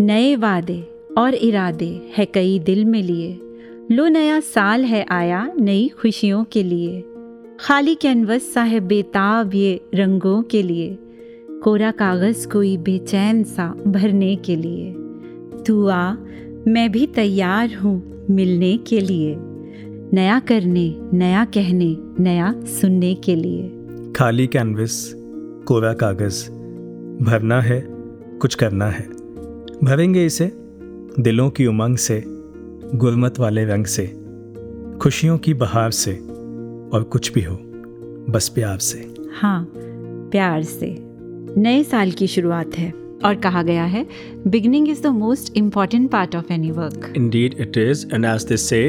नए वादे और इरादे है कई दिल में लिए। लो नया साल है आया नई खुशियों के लिए। खाली कैनवस सा है बेताब ये रंगों के लिए। कोरा कागज़ कोई बेचैन सा भरने के लिए। तू आ मैं भी तैयार हूँ मिलने के लिए। नया करने, नया कहने, नया सुनने के लिए। खाली कैनवस, कोरा कागज़, भरना है, कुछ करना है। भरेंगे इसे दिलों की उमंग से गुरमत वाले रंग से खुशियों की बहार से और कुछ भी हो बस प्यार से। हाँ प्यार से। नए साल की शुरुआत है और कहा गया है beginning is the most important part of any work Indeed, it is, and as they say,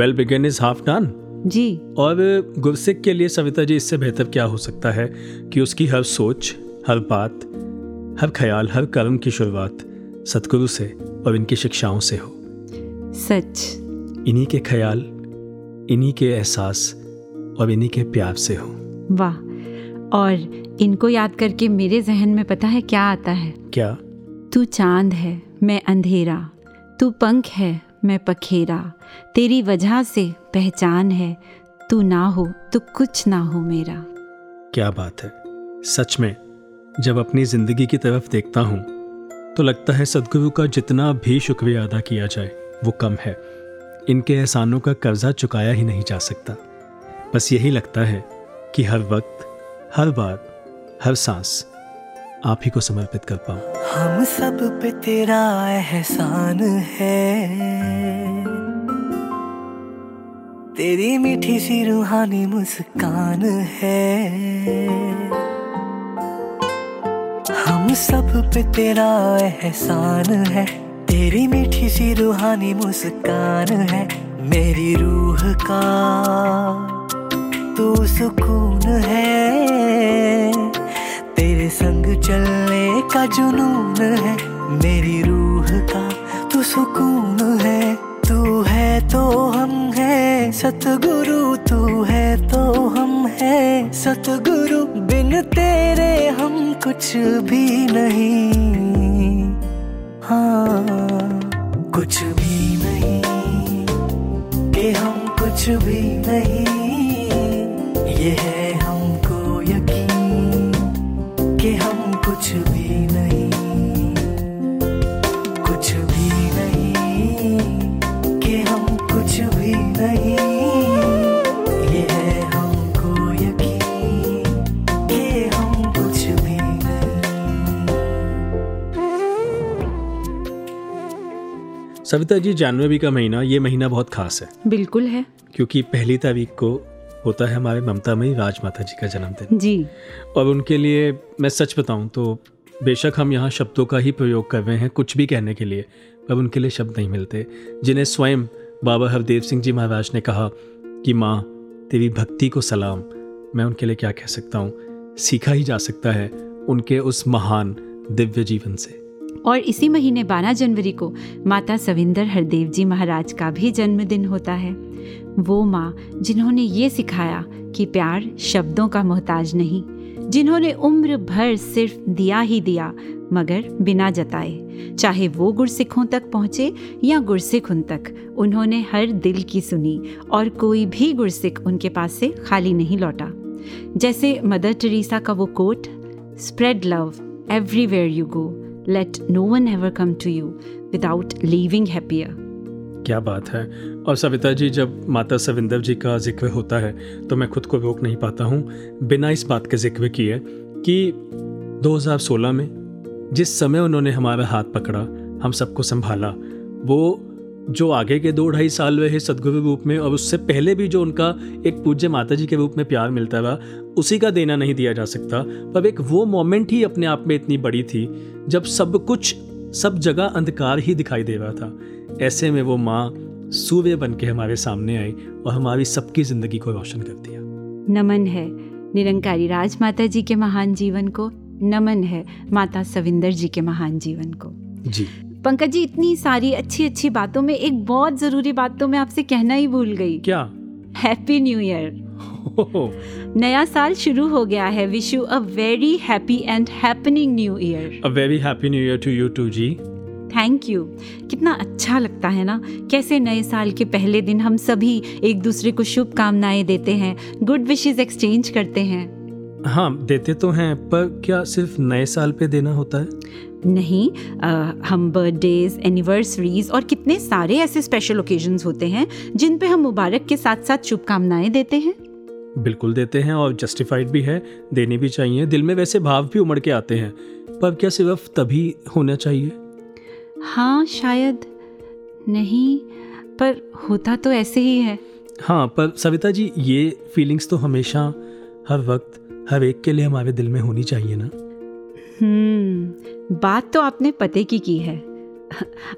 well begin is half done. जी। और गुरसिक के लिए सविता जी इससे बेहतर क्या हो सकता है कि उसकी हर सोच हर बात हर ख्याल हर कर्म की शुरुआत सतगुरु से और इनकी शिक्षाओं से हो। सच। इन्हीं के ख्याल इन्हीं के एहसास और इन्हीं के प्यार से हो। वाह। और इनको याद करके मेरे जहन में पता है क्या आता है? क्या? तू चाँद है मैं अंधेरा। तू पंख है मैं पखेरा। तेरी वजह से पहचान है तू ना हो तो कुछ ना हो मेरा। क्या बात है। सच में जब अपनी ज़िंदगी की तरफ़ देखता हूँ तो लगता है सदगुरु का जितना भी शुक्रिया अदा किया जाए, वो कम है। इनके एहसानों का कर्जा चुकाया ही नहीं जा सकता। बस यही लगता है कि हर वक्त, हर बार, हर सांस आप ही को समर्पित कर पाऊँ। हम सब पे तेरा एहसान है। तेरी मीठी सी रूहानी मुस्कान है। हम सब पे तेरा एहसान है। तेरी मीठी सी रूहानी मुस्कान है। मेरी रूह का तू सुकून है। तेरे संग चलने का जुनून है। मेरी रूह का तू सुकून है। तू है तो हम है सतगुरु तू है तो हम है। सतगुरु बिन तेरे हम कुछ भी नहीं। हाँ कुछ भी नहीं। कि हम कुछ भी नहीं। ये है हमको यकीन के हम कुछ भी सविता जी जनवरी का महीना ये महीना बहुत खास है। बिल्कुल है। क्योंकि पहली तारीख को होता है हमारे ममता मई राजमाता जी का जन्मदिन। जी। और उनके लिए मैं सच बताऊँ तो बेशक हम यहाँ शब्दों का ही प्रयोग कर रहे हैं कुछ भी कहने के लिए पर उनके लिए शब्द नहीं मिलते। जिन्हें स्वयं बाबा हरदेव सिंह जी महाराज ने कहा कि माँ तेरी भक्ति को सलाम। मैं उनके लिए क्या कह सकता हूँ? सीखा ही जा सकता है उनके उस महान दिव्य जीवन से। और इसी महीने 12 जनवरी को माता सविंदर हरदेव जी महाराज का भी जन्मदिन होता है। वो माँ जिन्होंने ये सिखाया कि प्यार शब्दों का मोहताज नहीं, जिन्होंने उम्र भर सिर्फ़ दिया ही दिया, मगर बिना जताए, चाहे वो गुरसिखों तक पहुँचे या गुरसिख उन तक, उन्होंने हर दिल की सुनी और कोई भी गुरसिख उनके पास से खाली नहीं लौटा। जैसे मदर टेरेसा का वो quote spread love everywhere you go let no one ever come to you without living happier क्या बात है। और सविता जी, जब माता सविंदर जी का ज़िक्र होता है तो मैं खुद को रोक नहीं पाता हूँ। बिना इस बात के ज़िक्र किए कि 2016 में जिस समय उन्होंने हमारा हाथ पकड़ा, हम सबको संभाला, वो जो आगे के दो ढाई साल रहे सदगुरु रूप में और उससे पहले भी जो उनका एक पूज्य माता जी के रूप में प्यार मिलता रहा उसी का देना नहीं दिया जा सकता। पर एक वो मोमेंट ही अपने आप में इतनी बड़ी थी जब सब कुछ सब जगह अंधकार ही दिखाई दे रहा था। ऐसे में वो माँ सूर्य बन के हमारे सामने आई और हमारी सबकी ज़िंदगी को रोशन कर दिया। नमन है। निरंकारी राज माता जी के महान जीवन को नमन है। माता सविंदर जी के महान जीवन को। जी। पंकज जी इतनी सारी अच्छी अच्छी बातों में एक बहुत ज़रूरी बात तो मैं आपसे कहना ही भूल गई। क्या? हैप्पी न्यू ईयर नया साल शुरू हो गया है। Wish you a very happy and happening new year a very happy new year to you too ji thank you कितना अच्छा लगता है ना? कैसे नए साल के पहले दिन हम सभी एक दूसरे को शुभकामनाएँ देते हैं गुड विशेस एक्सचेंज करते हैं। हाँ देते तो हैं पर क्या सिर्फ़ नए साल पे देना होता है? नहीं आ, हम बर्थडेज एनिवर्सरीज और कितने सारे ऐसे स्पेशल ओकेजन्स होते हैं जिन पे हम मुबारक के साथ साथ शुभकामनाएँ देते हैं? बिल्कुल देते हैं और जस्टिफाइड भी है देनी भी चाहिए। दिल में वैसे भाव भी उमड़ के आते हैं पर क्या सिर्फ़ तभी होना चाहिए? हाँ शायद नहीं पर होता तो ऐसे ही है। हाँ पर सविता जी ये फीलिंग्स तो हमेशा हर वक्त हर एक के लिए हमारे दिल में होनी चाहिए ना? हम्म बात तो आपने पते की की है।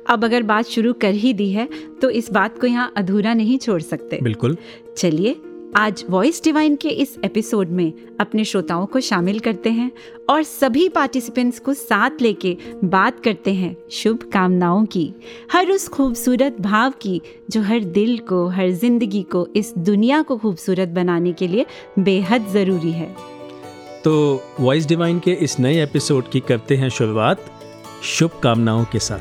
अब अगर बात शुरू कर ही दी है तो इस बात को यहाँ अधूरा नहीं छोड़ सकते। बिल्कुल। चलिए आज वॉइस डिवाइन के इस एपिसोड में अपने श्रोताओं को शामिल करते हैं और सभी पार्टिसिपेंट्स को साथ लेके बात करते हैं शुभ कामनाओं की। हर उस खूबसूरत भाव की जो हर दिल को हर ज़िंदगी को इस दुनिया को खूबसूरत बनाने के लिए बेहद ज़रूरी है। तो वॉइस डिवाइन के इस नए एपिसोड की करते हैं शुरुआत शुभकामनाओं के साथ.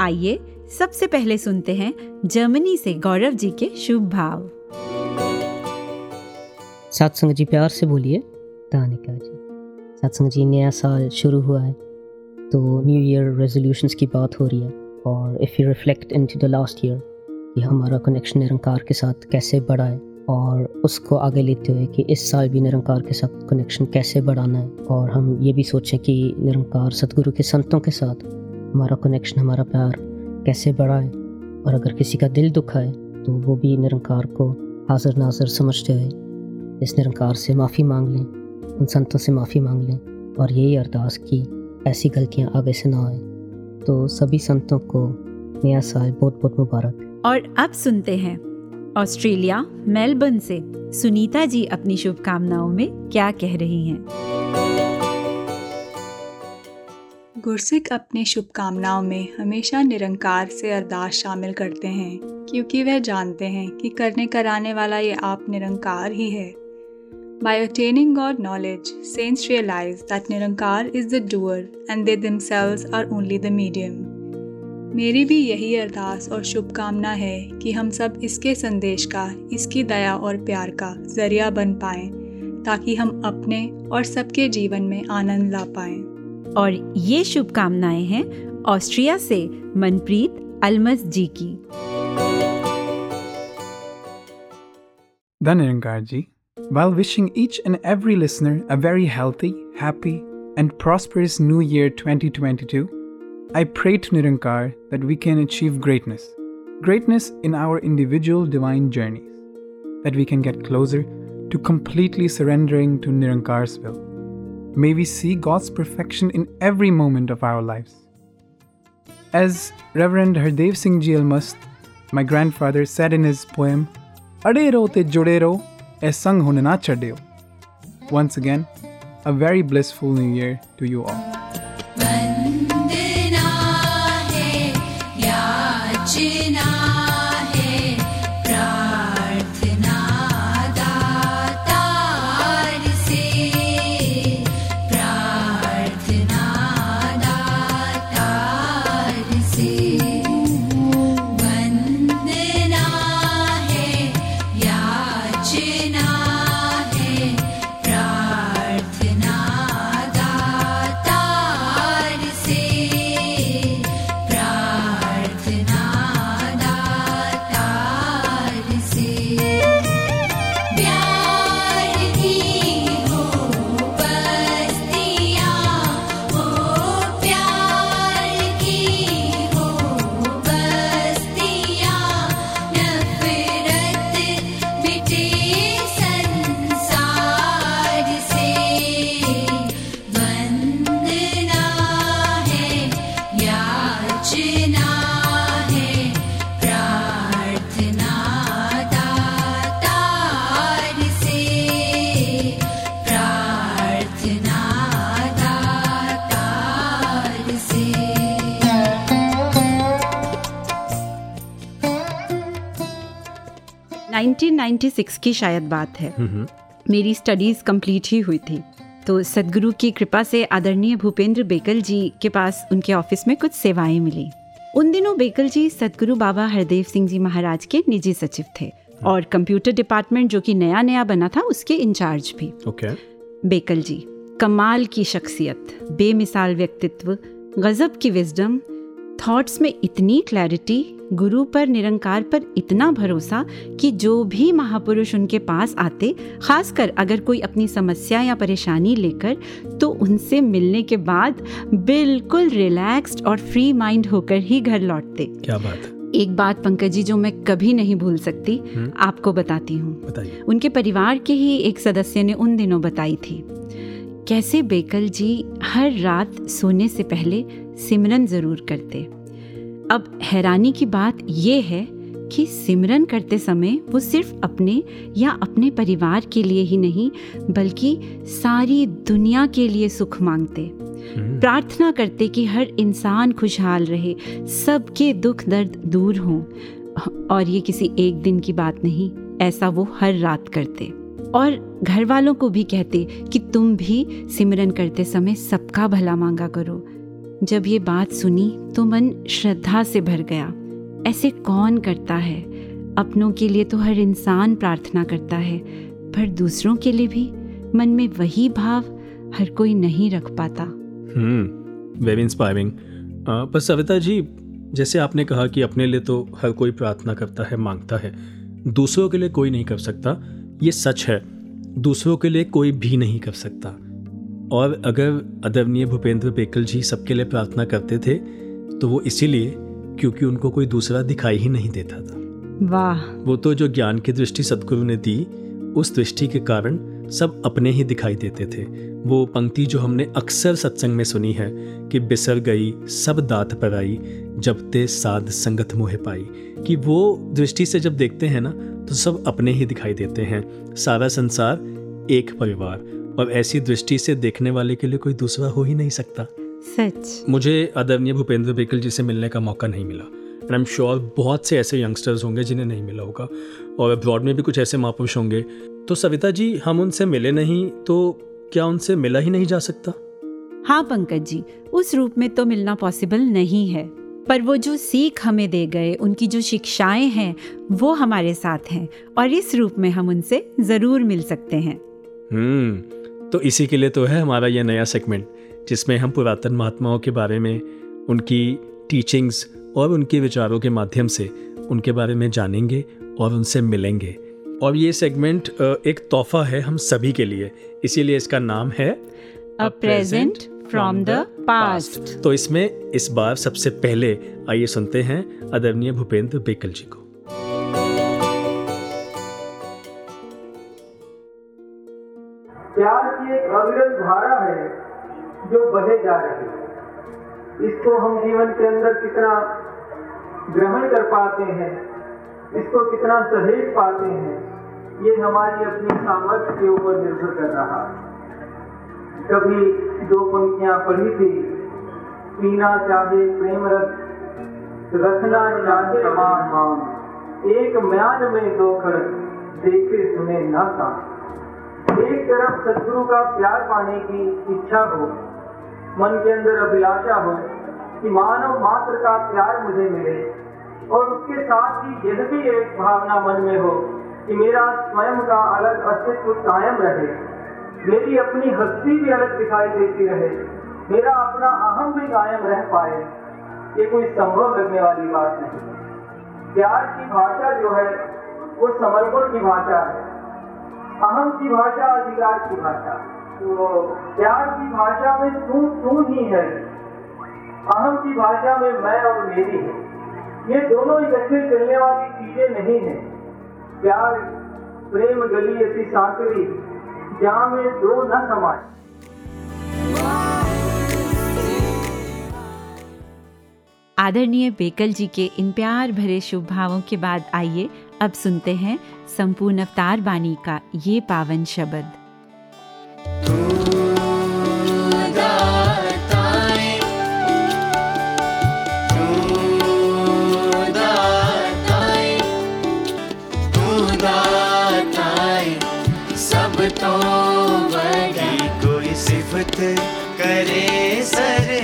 आइए सबसे पहले सुनते हैं जर्मनी से गौरव जी के शुभ भाव सत्संग जी प्यार से बोलिए तानिका जी। सत्संग जी, नया साल शुरू हुआ है तो न्यू ईयर रेजोल्यूशंस की बात हो रही है, और if you reflect into the last year कि हमारा कनेक्शन निरंकार के साथ कैसे बढ़ा है, और उसको आगे लेते हुए कि इस साल भी निरंकार के साथ कनेक्शन कैसे बढ़ाना है, और हम ये भी सोचें कि निरंकार सतगुरु के संतों के साथ हमारा कनेक्शन हमारा प्यार कैसे बढ़ा है, और अगर किसी का दिल दुखा है तो वो भी निरंकार को हाजिर नाजर समझते हुए इस निरंकार से माफ़ी मांग लें उन संतों से माफ़ी मांग लें और यही अरदास की ऐसी गलतियाँ आगे से ना आए। तो सभी संतों को नया साल बहुत बहुत मुबारक। और अब सुनते हैं। ऑस्ट्रेलिया मेलबर्न से सुनीता जी अपनी शुभकामनाओं में क्या कह रही हैं? गुरसिक अपनी शुभकामनाओं में हमेशा निरंकार से अरदास शामिल करते हैं क्योंकि वह जानते हैं कि करने कराने वाला ये आप निरंकार ही है। By attaining God knowledge, saints realize that Nirankar is the doer and they themselves are only the medium. मेरी भी यही अरदास और शुभकामना है कि हम सब इसके संदेश का इसकी दया और प्यार का ज़रिया बन पाए ताकि हम अपने और सबके जीवन में आनंद ला पाए। और ये शुभकामनाएँ हैं ऑस्ट्रिया से मनप्रीत अलमस जी की। धन जी। While wishing each and every listener a very healthy, happy, and prosperous new year 2022, I pray to Nirankar that we can achieve greatness. Greatness in our individual divine journeys. That we can get closer to completely surrendering to Nirankar's will. May we see God's perfection in every moment of our lives. As Reverend Hardev Singh Ji Almast, my grandfather, said in his poem, Adero te jodero એ સંગ હોને ના છડ્યો Once again, a very blissful new year to you all. 1996 की शायद बात है। हम्म मेरी studies complete ही हुई थी। तो सदगुरु की कृपा से आदरणीय भूपेंद्र बेकल जी के पास उनके ऑफ़िस में कुछ सेवाएँ मिली। उन दिनों बेकल जी सदगुरु बाबा हरदेव सिंह जी महाराज के निजी सचिव थे और कंप्यूटर डिपार्टमेंट जो कि नया नया बना था उसके इंचार्ज भी। ओके बेकल जी कमाल की शख्सियत बेमिसाल व्यक्तित्व गजब की विजडम थॉट्स में इतनी क्लैरिटी गुरु पर निरंकार पर इतना भरोसा कि जो भी महापुरुष उनके पास आते खासकर अगर कोई अपनी समस्या या परेशानी लेकर तो उनसे मिलने के बाद बिल्कुल रिलैक्स्ड और फ्री माइंड होकर ही घर लौटते। क्या बात एक बात पंकज जी जो मैं कभी नहीं भूल सकती हम्म। आपको बताती हूँ। उनके परिवार के ही एक सदस्य ने उन दिनों बताई थी। कैसे बेकल जी हर रात सोने से पहले सिमरन ज़रूर करते? अब हैरानी की बात ये है कि सिमरन करते समय वो सिर्फ़ अपने या अपने परिवार के लिए ही नहीं बल्कि सारी दुनिया के लिए सुख मांगते। हम्म, प्रार्थना करते कि हर इंसान खुशहाल रहे सबके दुख दर्द दूर हों। और ये किसी एक दिन की बात नहीं ऐसा वो हर रात करते। और घर वालों को भी कहते कि तुम भी सिमरन करते समय सबका भला मांगा करो। जब ये बात सुनी तो मन श्रद्धा से भर गया। ऐसे कौन करता है? अपनों के लिए तो हर इंसान प्रार्थना करता है, पर दूसरों के लिए भी? मन में वही भाव हर कोई नहीं रख पाता। हम्म वेरी इंस्पायरिंग पर सविता जी, जैसे आपने कहा कि अपने लिए तो हर कोई प्रार्थना करता है, माँगता है, दूसरों के लिए कोई नहीं कर सकता। ये सच है दूसरों के लिए कोई भी नहीं कर सकता। और अगर अदरणीय भूपेंद्र बेकल जी सबके लिए प्रार्थना करते थे तो वो इसीलिए क्योंकि उनको कोई दूसरा दिखाई ही नहीं देता था। वाह। वो तो जो ज्ञान की दृष्टि सदगुरु ने दी उस दृष्टि के कारण सब अपने ही दिखाई देते थे। वो पंक्ति जो हमने अक्सर सत्संग में सुनी है कि बिसर गई सब दात पर आई जब ते साध संगत मोहे पाई कि वो दृष्टि से जब देखते हैं ना तो सब अपने ही दिखाई देते हैं। सारा संसार एक परिवार और ऐसी दृष्टि से देखने वाले के लिए कोई दूसरा हो ही नहीं सकता। सच। मुझे आदरणीय भूपेंद्र बेकल जी से मिलने का मौका नहीं मिला एंड आई एम श्योर बहुत से ऐसे यंगस्टर्स होंगे जिन्हें नहीं मिला होगा और अब्रॉड में भी कुछ ऐसे महापुरुष होंगे। तो सविता जी हम उनसे मिले नहीं तो क्या उनसे मिला ही नहीं जा सकता? हाँ पंकज जी उस रूप में तो मिलना पॉसिबल नहीं है। पर वो जो सीख हमें दे गए उनकी जो शिक्षाएँ हैं वो हमारे साथ हैं और इस रूप में हम उनसे ज़रूर मिल सकते हैं। हम्म तो इसी के लिए तो है हमारा यह नया सेगमेंट जिसमें हम पुरातन महात्माओं के बारे में उनकी टीचिंग्स और उनके विचारों के माध्यम से उनके बारे में जानेंगे और उनसे मिलेंगे। और ये सेगमेंट एक तोहफा है हम सभी के लिए इसीलिए इसका नाम है a present from the past तो इसमें इस बार सबसे पहले आइए सुनते हैं आदरणीय भूपेंद्र बेकल जी को। प्यार की एक अविरल धारा है जो बहे जा रही है। इसको हम जीवन के अंदर कितना ग्रहण कर पाते हैं इसको कितना सहेज पाते हैं ये हमारी अपनी सामर्थ्य के ऊपर निर्भर कर रहा है। कभी दो पंक्तियाँ पढ़ी थी। पीना चाहे प्रेम रस रखना चाहे मान मान। एक म्यान में दो खड़, देखे सुने न था एक तरफ़ सदगुरु का प्यार पाने की इच्छा हो, मन के अंदर अभिलाषा हो कि मानव मात्र का प्यार मुझे मिले, और उसके साथ ही यह भी एक भावना मन में हो कि मेरा स्वयं का अलग अस्तित्व कायम रहे। मेरी अपनी हस्ती भी अलग दिखाई देती रहे, मेरा अपना अहम भी कायम रह पाए, ये कोई संभव लगने वाली बात नहीं। प्यार की भाषा जो है, वो समर्पण की भाषा है। अहम की भाषा, अधिकार की भाषा। तो प्यार की भाषा में तू तू ही है। अहम की भाषा में मैं और मेरी है। ये दोनों इकट्ठे चलने वाली चीज़ें नहीं है। प्यार, प्रेम, गली अति सांकरी जहाँ में दो न समाए। आदरणीय बेकल जी के इन प्यार भरे शुभ भावों के बाद आइए अब सुनते हैं संपूर्ण अवतार बानी का ये पावन शब्द। सिफत करे सरकार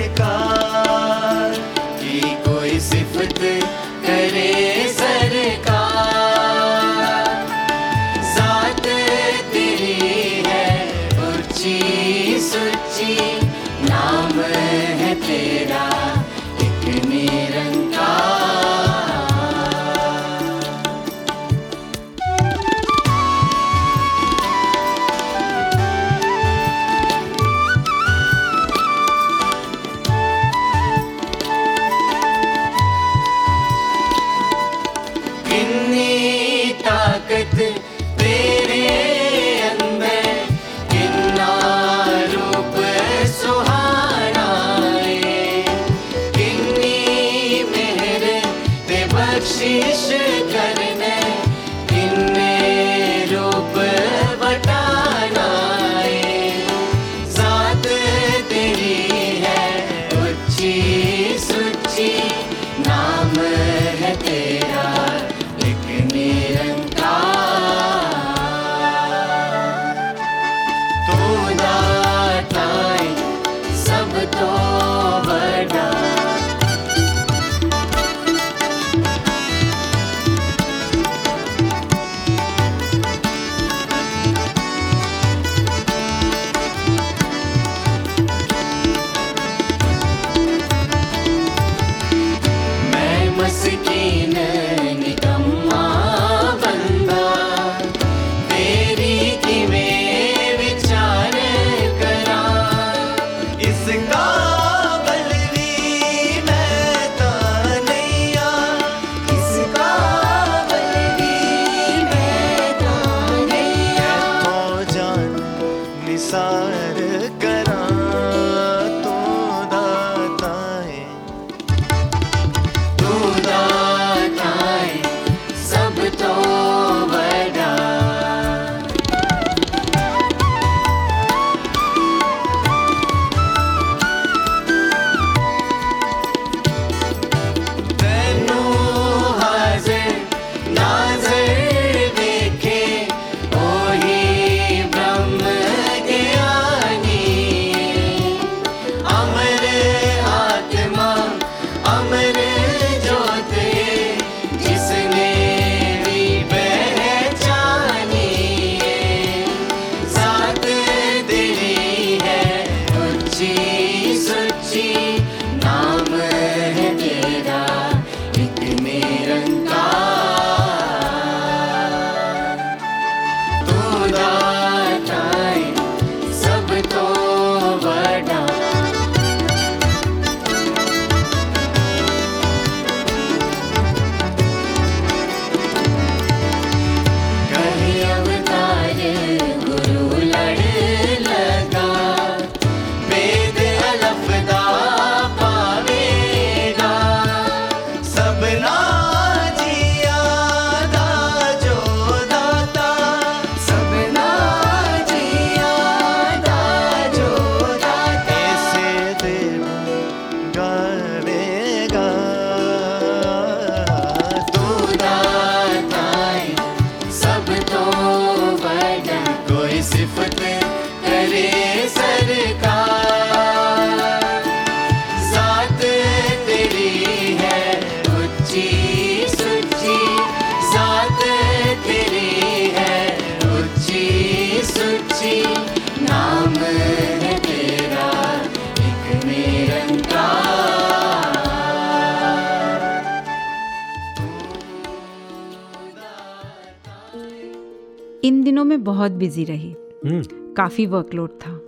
काफ़ी वर्कलोड था।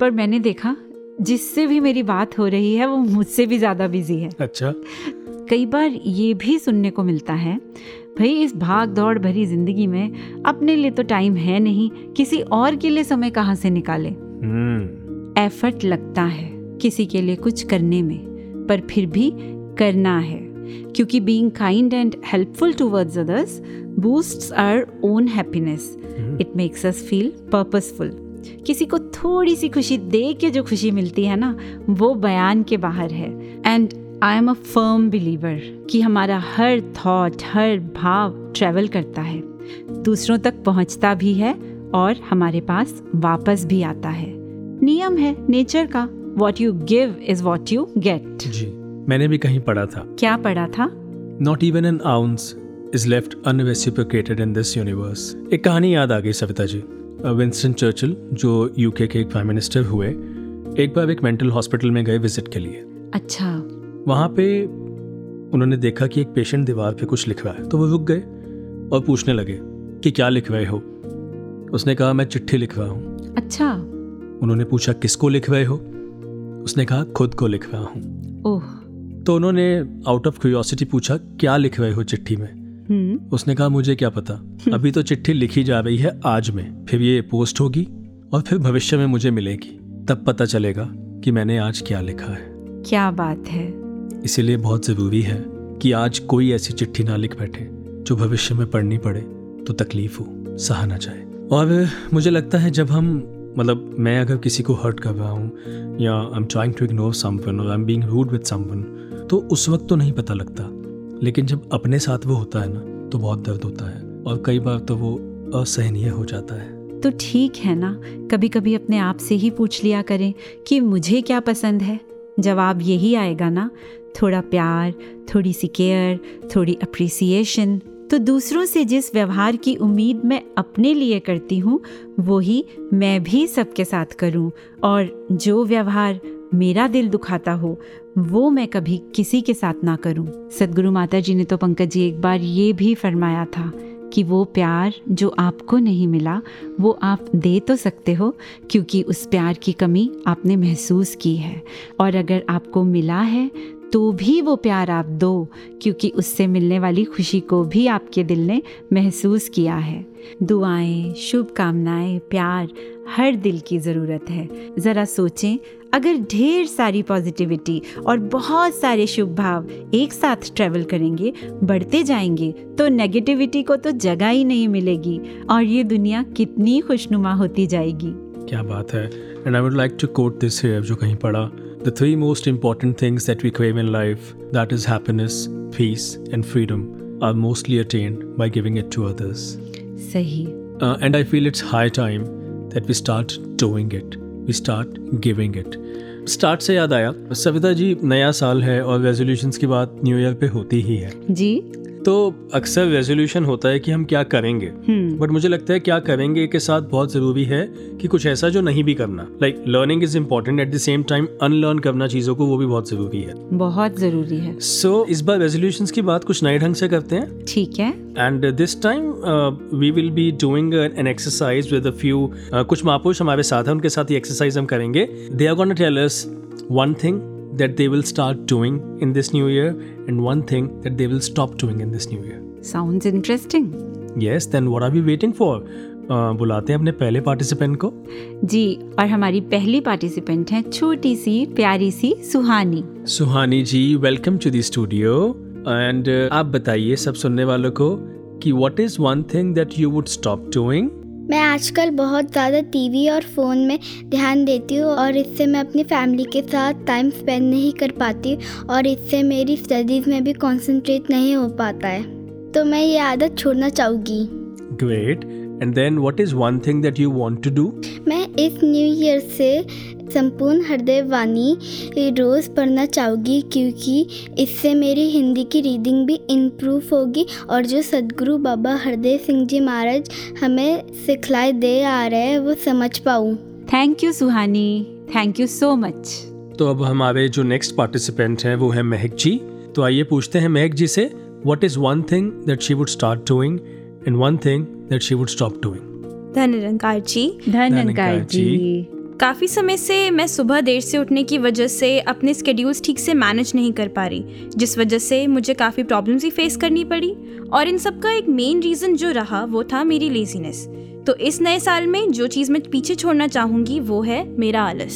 पर मैंने देखा जिससे भी मेरी बात हो रही है वो मुझसे भी ज़्यादा बिज़ी है। अच्छा। कई बार ये भी सुनने को मिलता है भाई इस भाग दौड़ भरी ज़िंदगी में अपने लिए तो टाइम है नहीं किसी और के लिए समय कहाँ से निकाले? हम्म। एफर्ट लगता है किसी के लिए कुछ करने में पर फिर भी करना है। क्योंकि being kind and helpful towards others boosts our own happiness it makes us feel purposeful किसी को थोड़ी सी खुशी दे के जो खुशी मिलती है ना वो बयान के बाहर है। And I am a firm believer कि हमारा हर थॉट हर भाव ट्रैवल करता है। दूसरों तक पहुँचता भी है और हमारे पास वापस भी आता है। नियम है नेचर का। What you give is what you get जी। मैंने भी कहीं पढ़ा था। क्या पढ़ा था? Not even an ounce is left unreciprocated in this universe एक कहानी याद आ गई सविता जी। विंस्टन चर्चिल जो यूके के एक प्राइम मिनिस्टर हुए एक बार एक मेंटल हॉस्पिटल में गए विज़िट के लिए। अच्छा। वहाँ पे उन्होंने देखा कि एक पेशेंट दीवार पे कुछ लिख रहा है तो वो रुक गए और पूछने लगे कि क्या लिख रहे हो? उसने कहा मैं चिट्ठी लिख रहा हूँ अच्छा। उन्होंने पूछा किसको लिख रहे हो? उसने कहा खुद को लिख रहा हूँ ओह। तो उन्होंने आउट ऑफ़ क्यूरियोसिटी पूछा क्या लिख रहे हो चिट्ठी में? हम्म। उसने कहा मुझे क्या पता। अभी तो चिट्ठी लिखी जा रही है आज में। फिर ये पोस्ट होगी और फिर भविष्य में मुझे मिलेगी। तब पता चलेगा कि मैंने आज क्या लिखा है। क्या बात है। इसीलिए बहुत ज़रूरी है कि आज कोई ऐसी चिट्ठी ना लिख बैठे जो भविष्य में पढ़नी पड़े तो तकलीफ़ हो सहा ना जाए। और मुझे लगता है जब हम मतलब मैं अगर किसी को हर्ट कर रहा हूँ या I am trying to ignore someone और I am being rude with someone तो उस वक्त तो नहीं पता लगता। लेकिन जब अपने साथ वो होता है ना तो बहुत दर्द होता है और कई बार तो वो असहनीय हो जाता है। तो ठीक है ना कभी कभी अपने आप से ही पूछ लिया करें कि मुझे क्या पसंद है। जवाब यही आएगा ना, थोड़ा प्यार, थोड़ी सी केयर, थोड़ी अप्रिसिएशन तो दूसरों से जिस व्यवहार की उम्मीद मैं अपने लिए करती हूँ, वही मैं भी सबके साथ करूँ। और जो व्यवहार मेरा दिल दुखाता हो, वो मैं कभी किसी के साथ ना करूँ। सदगुरु माता जी ने तो पंकज जी एक बार ये भी फरमाया था कि वो प्यार जो आपको नहीं मिला, वो आप दे तो सकते हो, क्योंकि उस प्यार की कमी आपने महसूस की है। और अगर आपको मिला है तो भी वो प्यार आप दो, क्योंकि उससे मिलने वाली खुशी को भी आपके दिल ने महसूस किया है। दुआएँ, शुभकामनाएँ, प्यार हर दिल की ज़रूरत है। ज़रा सोचें, अगर ढेर सारी पॉजिटिविटी और बहुत सारे शुभ भाव एक साथ ट्रेवल करेंगे, बढ़ते जाएँगे तो नेगेटिविटी को तो जगह ही नहीं मिलेगी और ये दुनिया कितनी खुशनुमा होती जाएगी। क्या बात है। And I would like to quote this जो कहीं पढ़ा। The three most important things that we crave in life that is happiness peace and freedom are mostly attained by giving it to others सही। And I feel it's high time that we start doing it we start giving it start से याद आया सविता जी नया साल है और resolutions की बात न्यू ईयर पे होती ही है। जी। तो अक्सर रेजोल्यूशन होता है कि हम क्या करेंगे। हम्म। बट मुझे लगता है क्या करेंगे के साथ बहुत ज़रूरी है कि कुछ ऐसा जो नहीं भी करना। Like learning is important at the same time unlearn करना चीज़ों को वो भी बहुत ज़रूरी है। बहुत ज़रूरी है। सो so, इस बार रेजोल्यूशन की बात कुछ नए ढंग से करते हैं। ठीक है। And this time we will be doing an exercise with a few कुछ महापुरुष हमारे साथ हैं उनके साथ ये एक्सरसाइज हम करेंगे। They are gonna tell us one thing that they will start doing in this new year and one thing that they will stop doing in this new year. Sounds interesting Yes, then what are we waiting for? Uh, बुलाते हैं अपने पहले participant को जी और हमारी पहली participant है छोटी सी प्यारी सी Suhani Suhani ji welcome to the studio and आप बताइए सब सुनने वालों को कि what is one thing that you would stop doing मैं आजकल बहुत ज़्यादा टीवी और फ़ोन में ध्यान देती हूँ और इससे मैं अपनी फैमिली के साथ टाइम स्पेंड नहीं कर पाती और इससे मेरी स्टडीज़ में भी कंसंट्रेट नहीं हो पाता है। तो मैं ये आदत छोड़ना चाहूँगी। Great and then what is one thing that you want to do मैं इस न्यू ईयर से संपूर्ण हृदय वाणी रोज़ पढ़ना चाहूँगी क्योंकि इससे मेरी हिंदी की रीडिंग भी इम्प्रूव होगी और जो सदगुरु बाबा हरदेव सिंह जी महाराज हमें सिखलाई दे आ रहे हैं वो समझ पाऊँ। Thank you Suhani thank you so much तो अब हमारे जो नेक्स्ट पार्टिसिपेंट हैं वो है महक जी। तो आइए पूछते हैं महक जी से what is one thing that she would start doing and one thing that she would stop doing धन जी। धनंकार जी। काफ़ी समय से मैं सुबह देर से उठने की वजह से अपने स्केड्यूल्स ठीक से मैनेज नहीं कर पा रही, जिस वजह से मुझे काफ़ी प्रॉब्लम्स ही फेस करनी पड़ी और इन सब का एक मेन रीज़न जो रहा वो था मेरी लेजीनेस तो इस नए साल में जो चीज़ मैं पीछे छोड़ना चाहूँगी वो है मेरा आलस.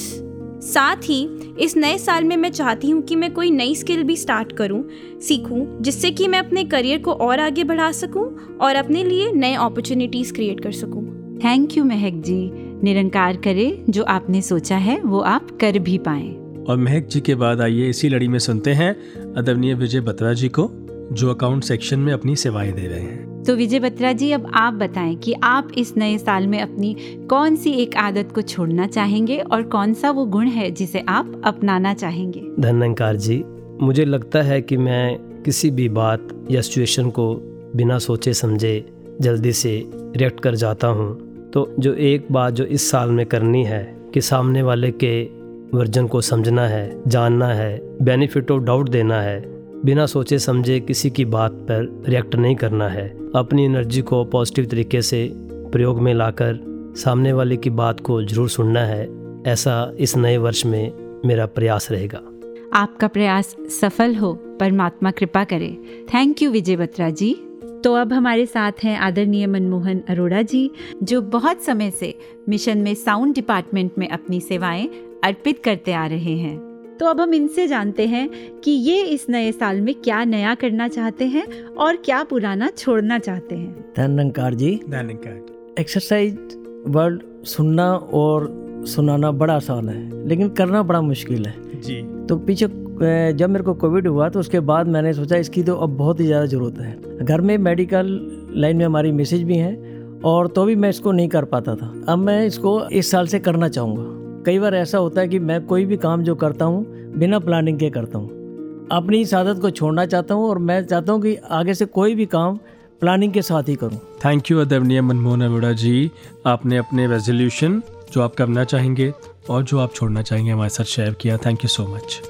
साथ ही, इस नए साल में मैं चाहती हूँ कि मैं कोई नई स्किल भी स्टार्ट करूँ, सीखूँ, जिससे कि मैं अपने करियर को और आगे बढ़ा सकूँ और अपने लिए नए अपॉर्चुनिटीज़ क्रिएट कर सकूँ. थैंक यू महक जी निरंकार करे जो आपने सोचा है वो आप कर भी पाए। और महक जी के बाद आइए इसी लड़ी में सुनते हैं आदरणीय विजय बत्रा जी को जो अकाउंट सेक्शन में अपनी सेवाएँ दे रहे हैं। तो विजय बत्रा जी अब आप बताएँ कि आप इस नए साल में अपनी कौन सी एक आदत को छोड़ना चाहेंगे और कौन सा वो गुण है जिसे आप अपनाना चाहेंगे? धन्यकार जी मुझे लगता है कि मैं किसी भी बात या सिचुएशन को बिना सोचे समझे जल्दी से रिएक्ट कर जाता हूँ। तो जो एक बात जो इस साल में करनी है कि सामने वाले के वर्जन को समझना है, जानना है बेनिफिट ऑफ़ डाउट देना है, बिना सोचे समझे किसी की बात पर रिएक्ट नहीं करना है, अपनी एनर्जी को पॉजिटिव तरीके से प्रयोग में लाकर सामने वाले की बात को ज़रूर सुनना है, ऐसा इस नए वर्ष में मेरा प्रयास रहेगा। आपका प्रयास सफल हो, परमात्मा कृपा करे। Thank you Vijay Batra ji. तो अब हमारे साथ हैं आदरणीय मनमोहन अरोड़ा जी जो बहुत समय से मिशन में साउंड डिपार्टमेंट में अपनी सेवाएँ अर्पित करते आ रहे हैं। तो अब हम इनसे जानते हैं कि ये इस नए साल में क्या नया करना चाहते हैं और क्या पुराना छोड़ना चाहते हैं। धनकार जी धनकार एक्सरसाइज वर्ड सुनना और सुनाना बड़ा आसान है लेकिन करना बड़ा मुश्किल है। जी। तो पीछे जब मेरे को कोविड हुआ तो उसके बाद मैंने सोचा इसकी तो अब बहुत ही ज़्यादा ज़रूरत है। घर में मेडिकल लाइन में हमारी मैसेज भी हैं और तो भी मैं इसको नहीं कर पाता था। अब मैं इसको इस साल से करना चाहूँगा। कई बार ऐसा होता है कि मैं कोई भी काम जो करता हूँ, बिना प्लानिंग के करता हूँ। अपनी इस आदत को छोड़ना चाहता हूँ और मैं चाहता हूँ कि आगे से कोई भी काम प्लानिंग के साथ ही करूँ। थैंक यू अदरणीय मनमोहन अरोड़ा जी। आपने अपने रेजोल्यूशन जो आप करना चाहेंगे और जो आप छोड़ना चाहेंगे हमारे साथ शेयर किया। थैंक यू सो मच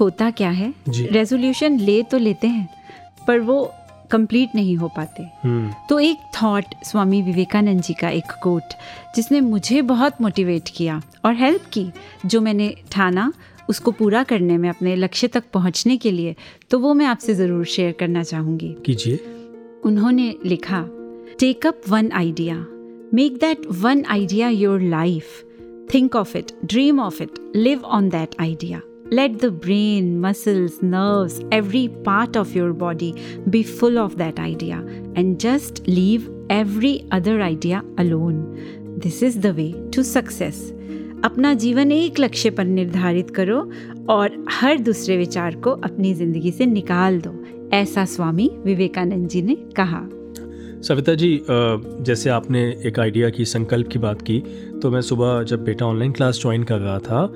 होता क्या है? रेजोल्यूशन ले तो लेते हैं पर वो कंप्लीट नहीं हो पाते। हम्म। तो एक थॉट स्वामी विवेकानंद जी का एक कोट जिसने मुझे बहुत मोटिवेट किया और हेल्प की जो मैंने ठाना उसको पूरा करने में अपने लक्ष्य तक पहुँचने के लिए तो वो मैं आपसे ज़रूर शेयर करना चाहूँगी। कीजिए। उन्होंने लिखा take up one idea make that one idea your life think of it dream of it live on that idea let the brain muscles nerves every part of your body be full of that idea and just leave every other idea alone this is the way to success अपना जीवन एक लक्ष्य पर निर्धारित करो और हर दूसरे विचार को अपनी ज़िंदगी से निकाल दो ऐसा स्वामी विवेकानंद जी ने कहा सविता जी जैसे आपने एक आइडिया की संकल्प की बात की तो मैं सुबह जब बेटा ऑनलाइन क्लास ज्वाइन कर रहा था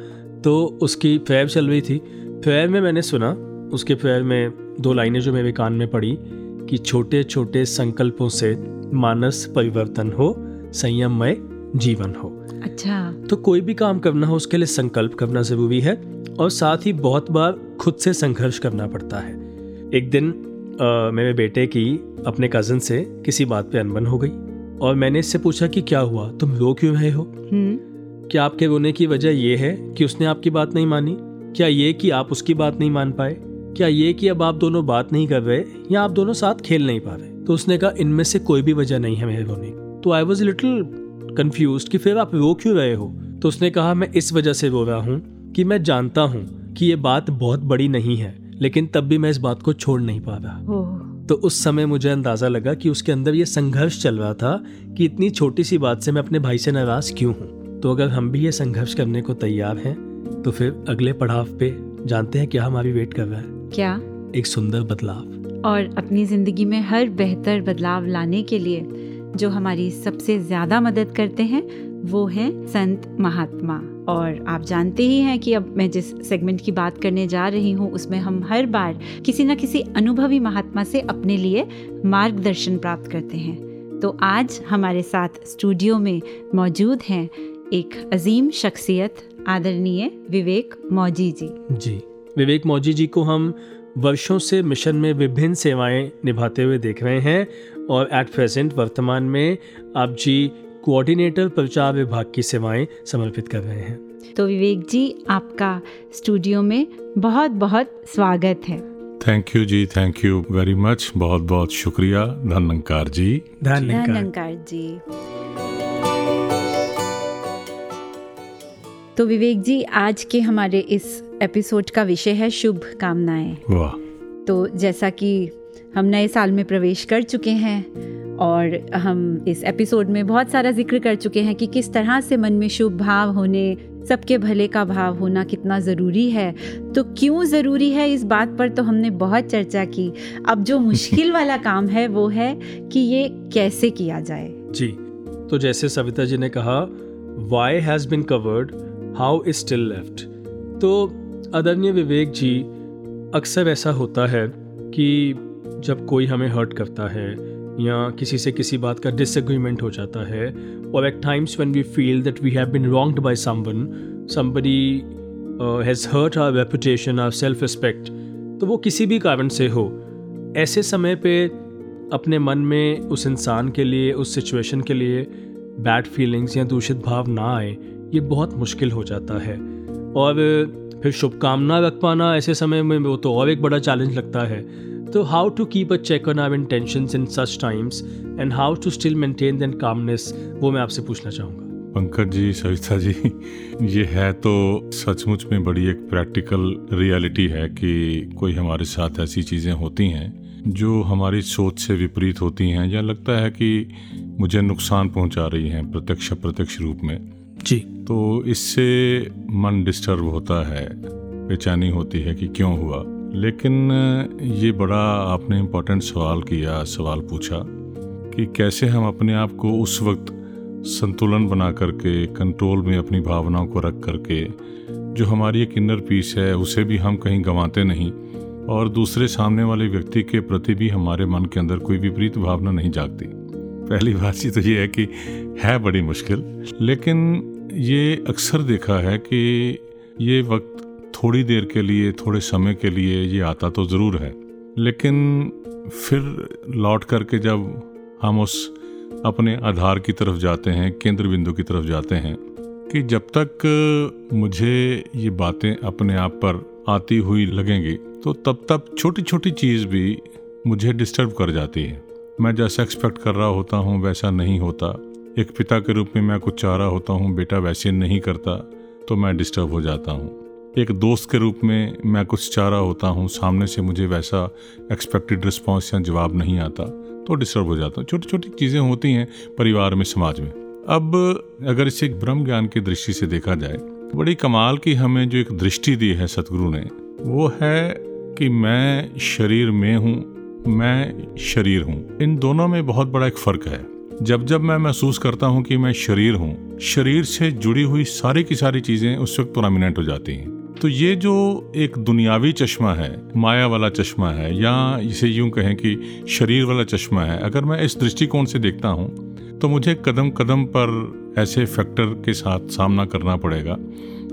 तो उसकी प्रेयर चल रही थी। प्रेयर में मैंने सुना उसके प्रेयर में दो लाइनें जो मेरे कान में पड़ी कि छोटे छोटे संकल्पों से मानस परिवर्तन हो संयममय जीवन हो। अच्छा। तो कोई भी काम करना हो उसके लिए संकल्प करना ज़रूरी है और साथ ही बहुत बार खुद से संघर्ष करना पड़ता है। एक दिन अ, मेरे बेटे की अपने कज़न से किसी बात पे अनबन हो गई और मैंने इससे पूछा कि क्या हुआ तुम रो क्यों रहे हो? हम्म। क्या आपके रोने की वजह ये है कि उसने आपकी बात नहीं मानी? क्या ये कि आप उसकी बात नहीं मान पाए? क्या ये कि अब आप दोनों बात नहीं कर रहे या आप दोनों साथ खेल नहीं पा रहे? तो उसने कहा इनमें से कोई भी वजह नहीं है मेरे रोने की। तो आई वॉज़ लिटिल कंफ्यूज कि फिर आप रो क्यों रहे हो? तो उसने कहा मैं इस वजह से रो रहा हूँ कि मैं जानता हूँ कि ये बात बहुत बड़ी नहीं है लेकिन तब भी मैं इस बात को छोड़ नहीं पा रहा। तो उस समय मुझे अंदाज़ा लगा कि उसके अंदर ये संघर्ष चल रहा था कि इतनी छोटी सी बात से मैं अपने भाई से नाराज़ क्यों हूँ। तो अगर हम भी ये संघर्ष करने को तैयार हैं तो फिर अगले पड़ाव पे जानते हैं क्या हमारी वेट कर रहा है। क्या? एक सुंदर बदलाव। और अपनी ज़िंदगी में हर बेहतर बदलाव लाने के लिए जो हमारी सबसे ज़्यादा मदद करते हैं वो हैं संत महात्मा। और आप जानते ही हैं कि अब मैं जिस सेगमेंट की बात करने जा रही हूँ उसमें हम हर बार किसी न किसी अनुभवी महात्मा से अपने लिए मार्गदर्शन प्राप्त करते हैं। तो आज हमारे साथ स्टूडियो में मौजूद हैं एक अजीम शख्सियत आदरणीय विवेक मौजी जी। जी विवेक मौजी जी को हम वर्षों से मिशन में विभिन्न सेवाएँ निभाते हुए देख रहे हैं और एट प्रेजेंट वर्तमान में आप जी कोऑर्डिनेटर प्रचार विभाग की सेवाएँ समर्पित कर रहे हैं। तो विवेक जी आपका स्टूडियो में बहुत बहुत स्वागत है। थैंक यू जी थैंक यू वेरी मच बहुत बहुत शुक्रिया धनंकार जी। धनंकार जी। तो विवेक जी आज के हमारे इस एपिसोड का विषय है शुभ कामनाएँ वाह। तो जैसा कि हम नए साल में प्रवेश कर चुके हैं और हम इस एपिसोड में बहुत सारा ज़िक्र कर चुके हैं कि किस तरह से मन में शुभ भाव होने सबके भले का भाव होना कितना ज़रूरी है। तो क्यों ज़रूरी है इस बात पर तो हमने बहुत चर्चा की। अब जो मुश्किल वाला काम है वो है कि ये कैसे किया जाए। जी तो जैसे सविता जी ने कहा why has been covered how is still left? तो आदरणीय विवेक जी, अक्सर ऐसा होता है कि जब कोई हमें हर्ट करता है या किसी से किसी बात का डिसएग्रीमेंट हो जाता है और at times when we feel that we have been wronged by someone somebody has hurt our reputation our self respect तो वो किसी भी कारण से हो, ऐसे समय पे अपने मन में उस इंसान के लिए, उस सिचुएशन के लिए बैड फीलिंग्स या दूषित भाव ना आए ये बहुत मुश्किल हो जाता है। और फिर शुभकामना रख पाना ऐसे समय में, वो तो और एक बड़ा चैलेंज लगता है। तो how to keep a check on our intentions in such times and how to still maintain then calmness वो मैं आपसे पूछना चाहूँगा। पंकज जी, सविता जी, ये है तो सचमुच में बड़ी एक प्रैक्टिकल रियलिटी है कि कोई हमारे साथ ऐसी चीज़ें होती हैं जो हमारी सोच से विपरीत होती हैं या लगता है कि मुझे नुकसान पहुँचा रही हैं प्रत्यक्ष प्रत्यक्ष रूप में। जी। तो इससे मन डिस्टर्ब होता है, बेचैनी होती है कि क्यों हुआ। लेकिन ये बड़ा आपने इम्पोर्टेंट सवाल किया, सवाल पूछा कि कैसे हम अपने आप को उस वक्त संतुलन बना करके कंट्रोल में अपनी भावनाओं को रख करके, जो हमारी एक इनर पीस है, उसे भी हम कहीं गंवाते नहीं और दूसरे सामने वाले व्यक्ति के प्रति भी हमारे मन के अंदर कोई विपरीत भावना नहीं जागती। पहली बात ये तो ये है कि है बड़ी मुश्किल, लेकिन ये अक्सर देखा है कि ये वक्त थोड़ी देर के लिए, थोड़े समय के लिए ये आता तो ज़रूर है। लेकिन फिर लौट करके जब हम उस अपने आधार की तरफ़ जाते हैं, केंद्र बिंदु की तरफ़ जाते हैं, कि जब तक मुझे ये बातें अपने आप पर आती हुई लगेंगी तो तब तक छोटी छोटी चीज़ भी मुझे डिस्टर्ब कर जाती है। मैं जैसा एक्सपेक्ट कर रहा होता हूँ, वैसा नहीं होता। एक पिता के रूप में मैं कुछ चाह रहा होता हूँ, बेटा वैसे नहीं करता तो मैं डिस्टर्ब हो जाता हूँ। एक दोस्त के रूप में मैं कुछ चाह रहा होता हूँ, सामने से मुझे वैसा एक्सपेक्टेड रिस्पॉन्स या जवाब नहीं आता तो डिस्टर्ब हो जाता हूँ। छोटी छोटी चीज़ें होती हैं परिवार में, समाज में। अब अगर इसे ब्रह्म ज्ञान की दृष्टि से देखा जाए, बड़ी कमाल की हमें जो एक दृष्टि दी है सतगुरु ने, वो है कि मैं शरीर में हूँ, मैं शरीर हूँ। इन दोनों में बहुत बड़ा एक फ़र्क है। जब जब मैं महसूस करता हूँ कि मैं शरीर हूँ, शरीर से जुड़ी हुई सारी की सारी चीज़ें उस वक्त प्रोमिनेंट हो जाती हैं। तो ये जो एक दुनियावी चश्मा है, माया वाला चश्मा है, या इसे यूँ कहें कि शरीर वाला चश्मा है, अगर मैं इस दृष्टिकोण से देखता हूँ तो मुझे कदम कदम पर ऐसे फैक्टर के साथ सामना करना पड़ेगा,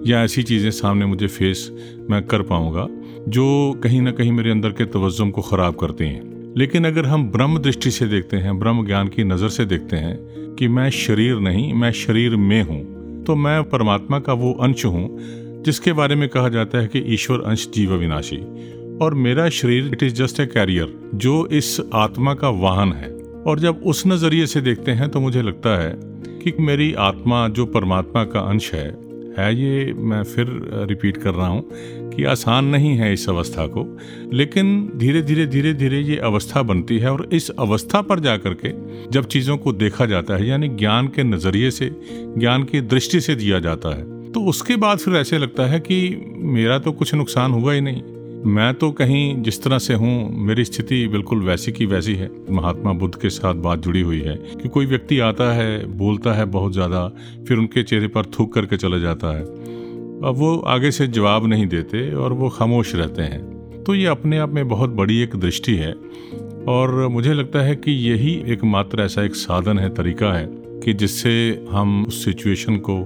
या ऐसी चीज़ें सामने मुझे फेस मैं कर पाऊँगा, जो कहीं ना कहीं मेरे अंदर के तवज्जुम को ख़राब करती हैं। लेकिन अगर हम ब्रह्म दृष्टि से देखते हैं, ब्रह्म ज्ञान की नज़र से देखते हैं कि मैं शरीर नहीं, मैं शरीर में हूँ तो मैं परमात्मा का वो अंश हूँ, जिसके बारे में कहा जाता है कि ईश्वर अंश जीव विनाशी और मेरा शरीर it is just a carrier जो इस आत्मा का वाहन है। और जब उस नज़रिए से देखते हैं तो मुझे लगता है कि मेरी आत्मा, जो परमात्मा का अंश है है ये मैं फिर रिपीट कर रहा हूँ कि आसान नहीं है इस अवस्था को, लेकिन धीरे धीरे धीरे धीरे ये अवस्था बनती है और इस अवस्था पर जा कर के जब चीज़ों को देखा जाता है, यानी ज्ञान के नज़रिए से, ज्ञान की दृष्टि से दिया जाता है तो उसके बाद फिर ऐसे लगता है कि मेरा तो कुछ नुकसान हुआ ही नहीं। मैं तो कहीं जिस तरह से हूँ, मेरी स्थिति बिल्कुल वैसी की वैसी है। महात्मा बुद्ध के साथ बात जुड़ी हुई है कि कोई व्यक्ति आता है, बोलता है बहुत ज़्यादा, फिर उनके चेहरे पर थूक करके चला जाता है। अब वो आगे से जवाब नहीं देते और वो खामोश रहते हैं। तो ये अपने आप में बहुत बड़ी एक दृष्टि है और मुझे लगता है कि यही एकमात्र ऐसा एक साधन है, तरीका है कि जिससे हम उस सिचुएशन को,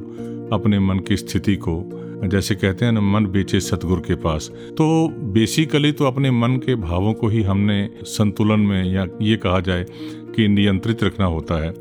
अपने मन की स्थिति को जैसे कहते हैं ना, मन बेचे सतगुरु के पास। तो बेसिकली तो अपने मन के भावों को ही हमने संतुलन में या ये कहा जाए कि नियंत्रित रखना होता है।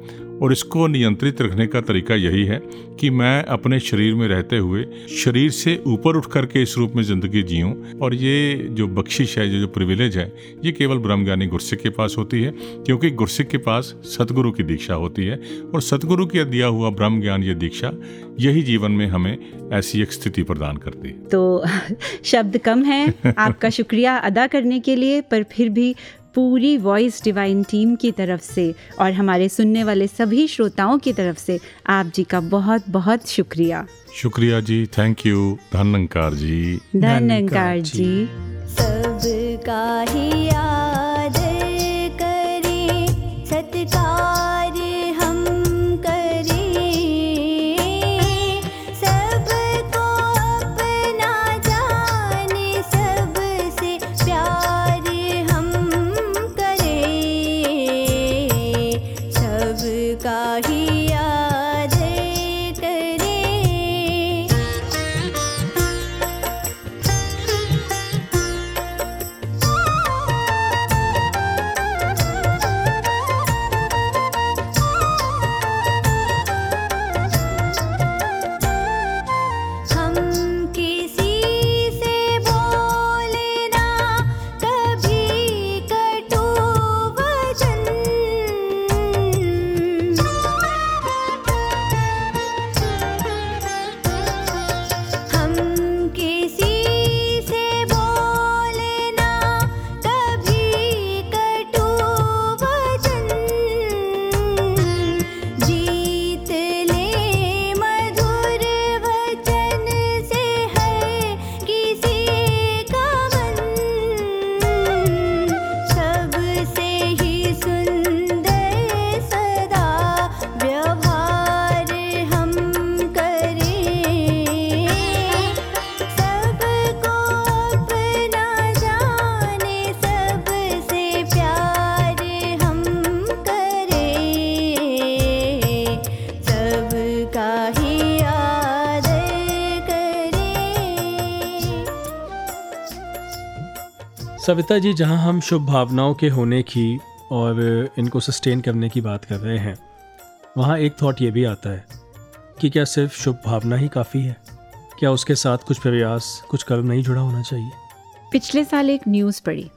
और इसको नियंत्रित रखने का तरीका यही है कि मैं अपने शरीर में रहते हुए शरीर से ऊपर उठ करके इस रूप में ज़िंदगी जीऊँ। और ये जो बख्शिश है जो प्रिविलेज है ये केवल ब्रह्मज्ञानी गुरसिक के पास होती है क्योंकि गुरसिक के पास सतगुरु की दीक्षा होती है। और सतगुरु की दिया हुआ ब्रह्म ज्ञान ये दीक्षा यही जीवन में हमें ऐसी एक स्थिति प्रदान करती है। तो शब्द कम है। आपका शुक्रिया अदा करने के लिए पर फिर भी पूरी वॉइस डिवाइन टीम की तरफ़ से और हमारे सुनने वाले सभी श्रोताओं की तरफ़ से आप जी का बहुत बहुत शुक्रिया। शुक्रिया जी थैंक यू धनकार जी। धनकार जी। सबका ही याद सविता जी जहाँ हम शुभ भावनाओं के होने की और इनको सस्टेन करने की बात कर रहे हैं वहाँ एक थॉट ये भी आता है कि क्या सिर्फ़ शुभ भावना ही काफ़ी है? क्या उसके साथ कुछ प्रयास कुछ कर्म नहीं जुड़ा होना चाहिए? पिछले साल एक न्यूज़ पढ़ी।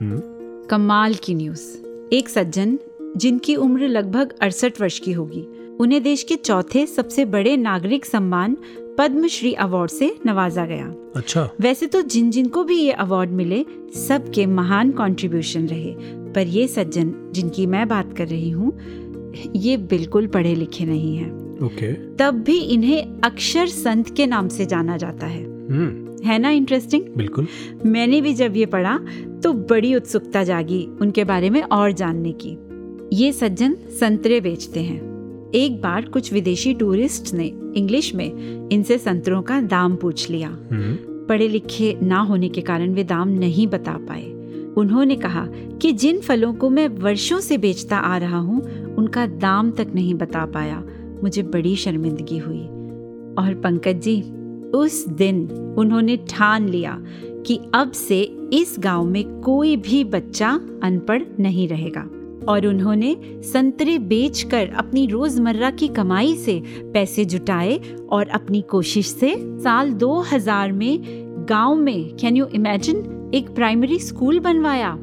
हम्म। कमाल की न्यूज़ एक सज्जन जिनकी उम्र लगभग अड़सठ वर्ष की होगी उन्हें देश के चौथे सबसे बड़े नागरिक सम्मान पद्मश्री अवार्ड से नवाजा गया। अच्छा। वैसे तो जिन जिन को भी ये अवार्ड मिले सबके महान कंट्रीब्यूशन रहे। पर ये सज्जन जिनकी मैं बात कर रही हूँ ये बिल्कुल पढ़े लिखे नहीं है। ओके। तब भी इन्हें अक्षर संत के नाम से जाना जाता है। हम्म। है ना इंटरेस्टिंग बिल्कुल। मैंने भी जब ये पढ़ा तो बड़ी उत्सुकता जागी उनके बारे में और जानने की। ये सज्जन संतरे बेचते हैं। एक बार कुछ विदेशी टूरिस्ट ने इंग्लिश में इनसे संतरों का दाम पूछ लिया। हम्म। पढ़े लिखे ना होने के कारण वे दाम नहीं बता पाए। उन्होंने कहा कि जिन फलों को मैं वर्षों से बेचता आ रहा हूँ उनका दाम तक नहीं बता पाया। मुझे बड़ी शर्मिंदगी हुई। और पंकज जी उस दिन उन्होंने ठान लिया कि अब से इस गाँव में कोई भी बच्चा अनपढ़ नहीं रहेगा। और उन्होंने संतरे बेचकर अपनी रोज़मर्रा की कमाई से पैसे जुटाए और अपनी कोशिश से साल 2000 में गाँव में कैन यू इमेजिन एक प्राइमरी स्कूल बनवाया।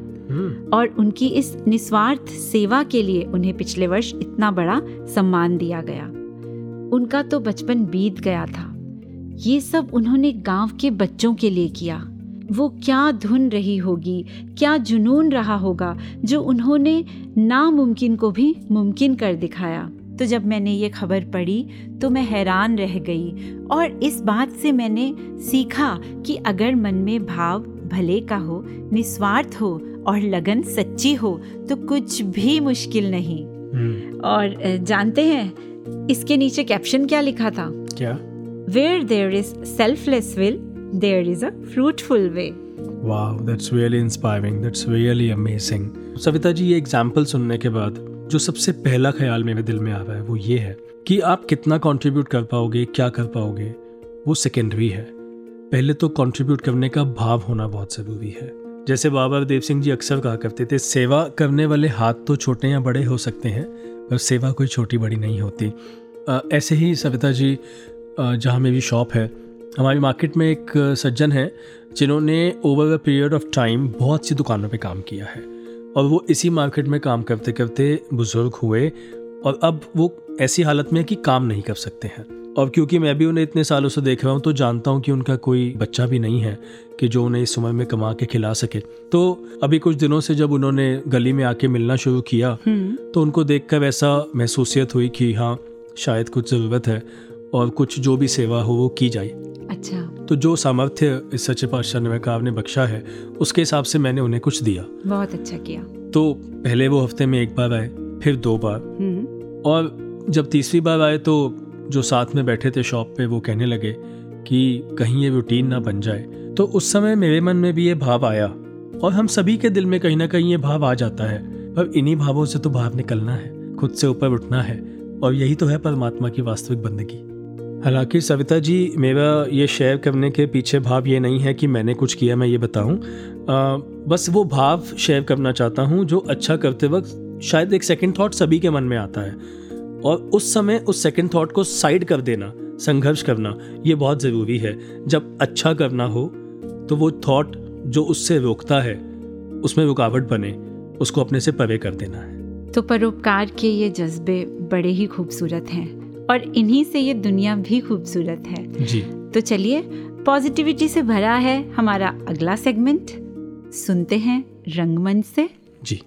और उनकी इस निस्वार्थ सेवा के लिए उन्हें पिछले वर्ष इतना बड़ा सम्मान दिया गया। उनका तो बचपन बीत गया था। ये सब उन्होंने गाँव के बच्चों के लिए किया। वो क्या धुन रही होगी क्या जुनून रहा होगा जो उन्होंने नामुमकिन को भी मुमकिन कर दिखाया। तो जब मैंने ये खबर पढ़ी तो मैं हैरान रह गई और इस बात से मैंने सीखा कि अगर मन में भाव भले का हो निस्वार्थ हो और लगन सच्ची हो तो कुछ भी मुश्किल नहीं। और जानते हैं इसके नीचे कैप्शन क्या लिखा था? क्या? Where there is selfless will there is a fruitful way वाह that's really inspiring that's really amazing Savita ji ये एग्ज़ाम्पल सुनने के बाद जो सबसे पहला ख्याल मेरे दिल में आ रहा है वो ये है कि आप कितना कंट्रीब्यूट कर पाओगे क्या कर पाओगे वो सेकेंडरी है। पहले तो कंट्रीब्यूट करने का भाव होना बहुत ज़रूरी है। जैसे बाबा देव सिंह जी अक्सर कहा करते थे सेवा करने वाले हाथ तो छोटे या बड़े हो सकते हैं पर सेवा कोई छोटी बड़ी नहीं होती। अ, ऐसे ही सविता जी जहाँ मेरी शॉप है हमारी मार्केट में एक सज्जन हैं जिन्होंने over a period of time बहुत सी दुकानों पे काम किया है। और वो इसी मार्केट में काम करते करते बुज़ुर्ग हुए और अब वो ऐसी हालत में है कि काम नहीं कर सकते हैं। और क्योंकि मैं भी उन्हें इतने सालों से देख रहा हूँ तो जानता हूँ कि उनका कोई बच्चा भी नहीं है कि जो उन्हें इस उम्र में कमा के खिला सके। तो अभी कुछ दिनों से जब उन्होंने गली में आके मिलना शुरू किया तो उनको देख कर ऐसा महसूसियत हुई कि हाँ शायद कुछ ज़रूरत है। और कुछ जो भी सेवा हो वो की जाए। अच्छा। तो जो सामर्थ्य इस सच्चे पातशाह नवकार ने बख्शा है उसके हिसाब से मैंने उन्हें कुछ दिया। बहुत अच्छा किया। तो पहले वो हफ़्ते में एक बार आए फिर दो बार। हम्म। और जब तीसरी बार आए तो जो साथ में बैठे थे शॉप पे वो कहने लगे कि कहीं ये रूटीन ना बन जाए। तो उस समय मेरे मन में भी ये भाव आया। और हम सभी के दिल में कहीं ना कहीं ये भाव आ जाता है। पर इन्हीं भावों से तो बाहर निकलना है खुद से ऊपर उठना है। और यही तो है परमात्मा की वास्तविक बंदगी। हालाँकि सविता जी, मेरा ये शेयर करने के पीछे भाव ये नहीं है कि मैंने कुछ किया, मैं ये बताऊँ। बस वो भाव शेयर करना चाहता हूँ, जो अच्छा करते वक्त शायद एक सेकंड थॉट सभी के मन में आता है। और उस समय उस सेकंड थॉट को साइड कर देना, संघर्ष करना, ये बहुत ज़रूरी है। जब अच्छा करना हो तो वो थॉट जो उससे रोकता है, उसमें रुकावट बने, उसको अपने से परे कर देना है। तो परोपकार के ये जज्बे बड़े ही खूबसूरत हैं। और इन्हीं से ये दुनिया भी खूबसूरत है। जी। तो चलिए पॉजिटिविटी से भरा है हमारा अगला सेगमेंट सुनते हैं रंगमंच से। जी।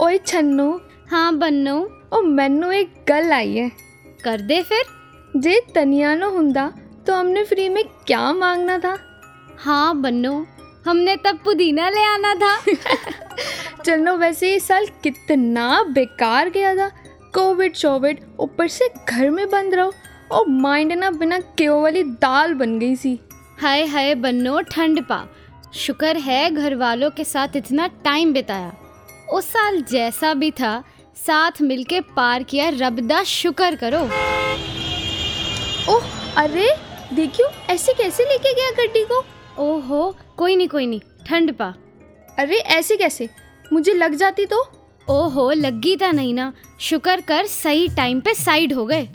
ओए छन्नो। हाँ बन्नो। ओ मैनो एक गल आई है। कर दे फिर। जे तनिया नो हुंदा तो हमने फ्री में क्या मांगना था? हाँ बन्नो। हमने तब पुदीना ले आना था। चलो वैसे ये साल कितना बेकार गया था। कोविड शोविड ऊपर से घर में बंद रहो और माइंड ना बिना क्यों वाली दाल बन गई सी। हाय हाय बन्नो ठंड पा। शुक्र है घर वालों के साथ इतना टाइम बिताया। उस साल जैसा भी था साथ मिलके पार किया रब दा शुक्र करो। ओह अरे देखियो ऐसे कैसे लेके गया गड्डी को? ओहो कोई नहीं कोई नहीं ठंड पा। अरे ऐसे कैसे? मुझे लग जाती तो। ओहो लगी था नहीं ना। शुक्र कर सही टाइम पे साइड हो गए।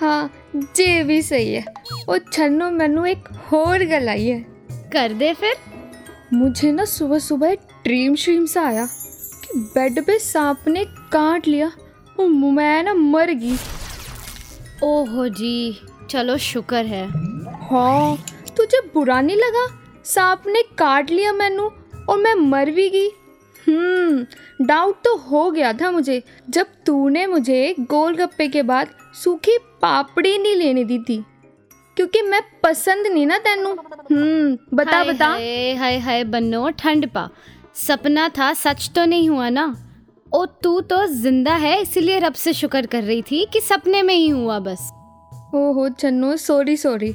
हाँ जे भी सही है। वो छन्नो मैनू एक होर गल आई है। कर दे फिर। मुझे ना सुबह सुबह ड्रीम श्रीम सा आया। कि बेड पे सांप ने काट लिया। और मैं ना मर गई। ओहो जी चलो शुक्र है। हाँ तुझे बुरा नहीं लगा? सांप ने काट लिया मैनू और मैं मर भी गई। हम्म डाउट तो हो गया था मुझे जब तूने मुझे गोलगप्पे के बाद सूखी पापड़ी नहीं लेने दी थी क्योंकि मैं पसंद नहीं ना तेनू। हम्म बता हाय बता। हाय हाय हाय बन्नो ठंड पा। सपना था सच तो नहीं हुआ ना? ओ तू तो ज़िंदा है इसलिए रब से शुक्र कर रही थी कि सपने में ही हुआ बस। ओहो चन्नो सॉरी सॉरी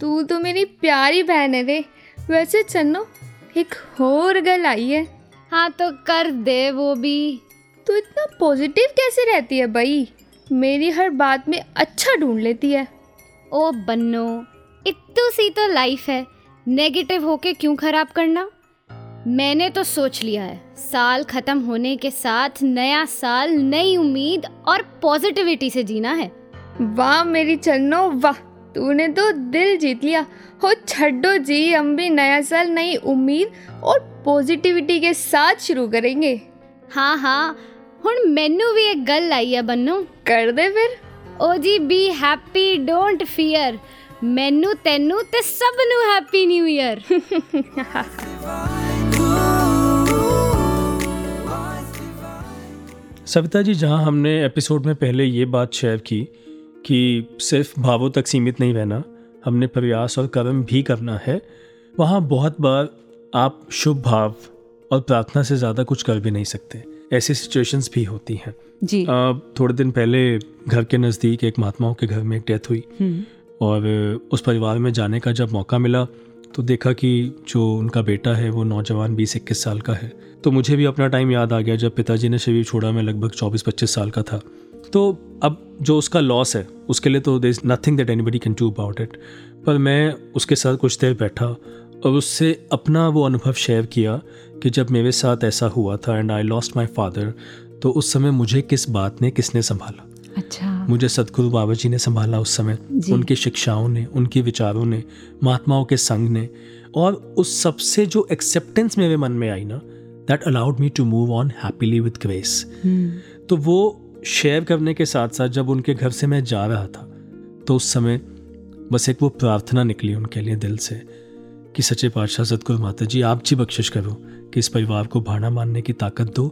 तू तो मेरी प्यारी बहन है रे। वैसे चन्नो एक और गल आई है। हाँ तो कर दे वो भी। तू इतना पॉजिटिव कैसे रहती है भाई मेरी हर बात में अच्छा ढूंढ लेती है। ओ बन्नो इतू सी तो लाइफ है। नेगेटिव होके क्यों खराब करना? मैंने तो सोच लिया है साल खत्म होने के साथ नया साल नई उम्मीद और पॉजिटिविटी से जीना है। वाह मेरी चन्नो वाह। तूने तो दिल जीत लिया हो छड्डो जी हम भी नया साल नई उम्मीद और पॉजिटिविटी के साथ शुरू करेंगे हाँ हाँ ਹੁਣ ਮੈਨੂੰ ਵੀ ਇੱਕ ਗੱਲ ਆਈ ਹੈ ਬੰਨੂ ਕਰ ਦੇ ਫਿਰ ਓ ਜੀ ਬੀ ਹੈਪੀ ਡੋਂਟ ਫੀਅਰ ਮੈਨੂੰ ਤੈਨੂੰ ਤੇ ਸਭ ਨੂੰ happy new year Savita ji जहाँ हमने एपिसोड में पहले ये बात शेयर की कि सिर्फ़ भावों तक सीमित नहीं रहना हमने प्रयास और कर्म भी करना है। वहाँ बहुत बार आप शुभ भाव और प्रार्थना से ज़्यादा कुछ कर भी नहीं सकते। ऐसी सिचुएशंस भी होती हैं। जी। आ, थोड़े दिन पहले घर के नज़दीक एक महात्माओं के घर में एक डेथ हुई। और उस परिवार में जाने का जब मौका मिला तो देखा कि जो उनका बेटा है वो नौजवान बीस इक्कीस साल का है। तो मुझे भी अपना टाइम याद आ गया जब पिताजी ने शरीर छोड़ा मैं लगभग चौबीस पच्चीस साल का था। तो अब जो उसका लॉस है उसके लिए तो there is nothing that anybody can do about it पर मैं उसके साथ कुछ देर बैठा और उससे अपना वो अनुभव शेयर किया कि जब मेरे साथ ऐसा हुआ था and I lost my father तो उस समय मुझे किस बात ने किसने संभाला? अच्छा। मुझे सतगुरु बाबा जी ने संभाला उस समय उनकी शिक्षाओं ने उनके विचारों ने महात्माओं के संग ने। और उस सबसे जो एक्सेप्टेंस मेरे मन में आई ना that allowed me to move on happily with grace तो वो शेयर करने के साथ साथ जब उनके घर से मैं जा रहा था तो उस समय बस एक वो प्रार्थना निकली उनके लिए दिल से कि सच्चे पातशाह सतगुरु माता जी आप जी बख्शिश करो कि इस परिवार को भाड़ा मानने की ताकत दो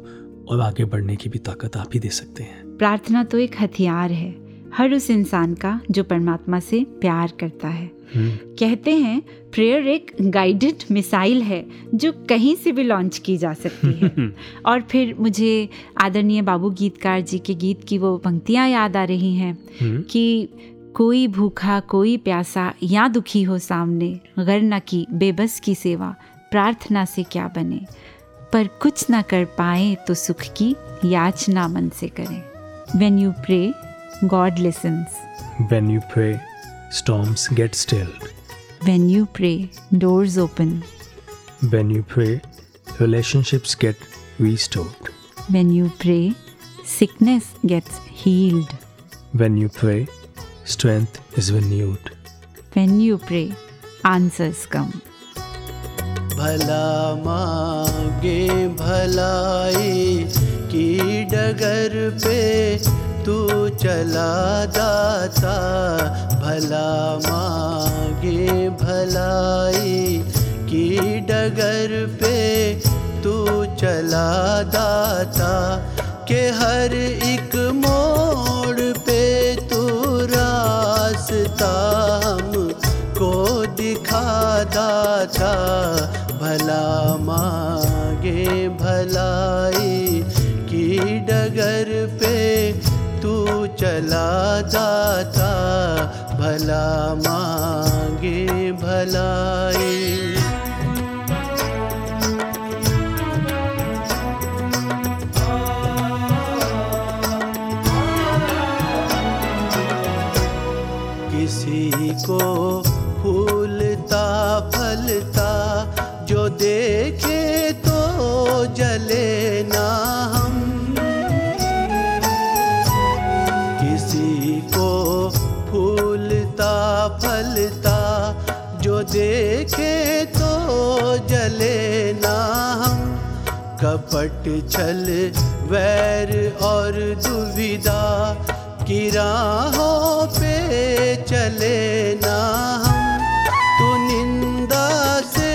और आगे बढ़ने की भी ताकत आप ही दे सकते हैं। प्रार्थना तो एक हथियार है, हर उस इंसान का जो परमात्मा से प्यार करता है। कहते हैं प्रेयर एक गाइडेड मिसाइल है जो कहीं से भी लॉन्च की जा सकती है. और फिर मुझे आदरणीय बाबू गीतकार जी के गीत की वो पंक्तियाँ याद आ रही हैं कि कोई भूखा कोई प्यासा या दुखी हो सामने गर न की बेबस की सेवा प्रार्थना से क्या बने? पर कुछ ना कर पाए तो सुख की याचना मन से करें। When you pray God listens When you pray, storms get stilled. When you pray doors open When you pray, relationships get restored. When you pray sickness gets healed When you pray, strength is renewed. when you pray answers come भला मांगे भलाई की डगर पे तू चला दाता, भला मांगे भलाई। की डगर पे तू चला दाता, के हर एक मोड़ पे तू रास्ता हमको दिखा दाता, भला मांगे भलाई। की डगर पे चला दाता भला मांगे भलाई। किसी को देखे तो जले ना हम। कपट छल, वैर और दुविधा। की पे चले ना हम। तू निंदा से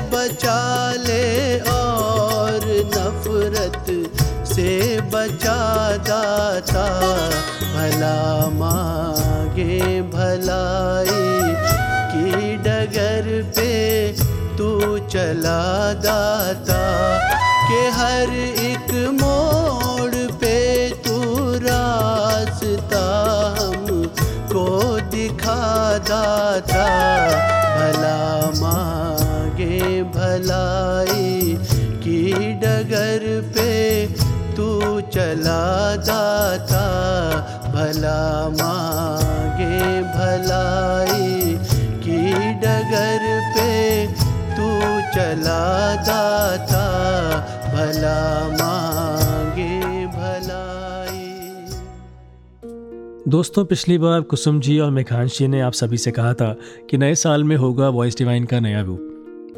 बचा ले और नफरत से बचा दाता। भला मांगे भलाई डगर पे तू चला दाता, के हर एक मोड़ पे तू रास्ता हमको दिखा दाता। भला मांगे भलाई की डगर पे तू चला दाता। भला मांगे भलाई चला दाता, भला मांगे, भलाई। दोस्तों, पिछली बार कुसुम जी और मेघांश जी ने आप सभी से कहा था कि नए साल में होगा वॉइस डिवाइन का नया रूप।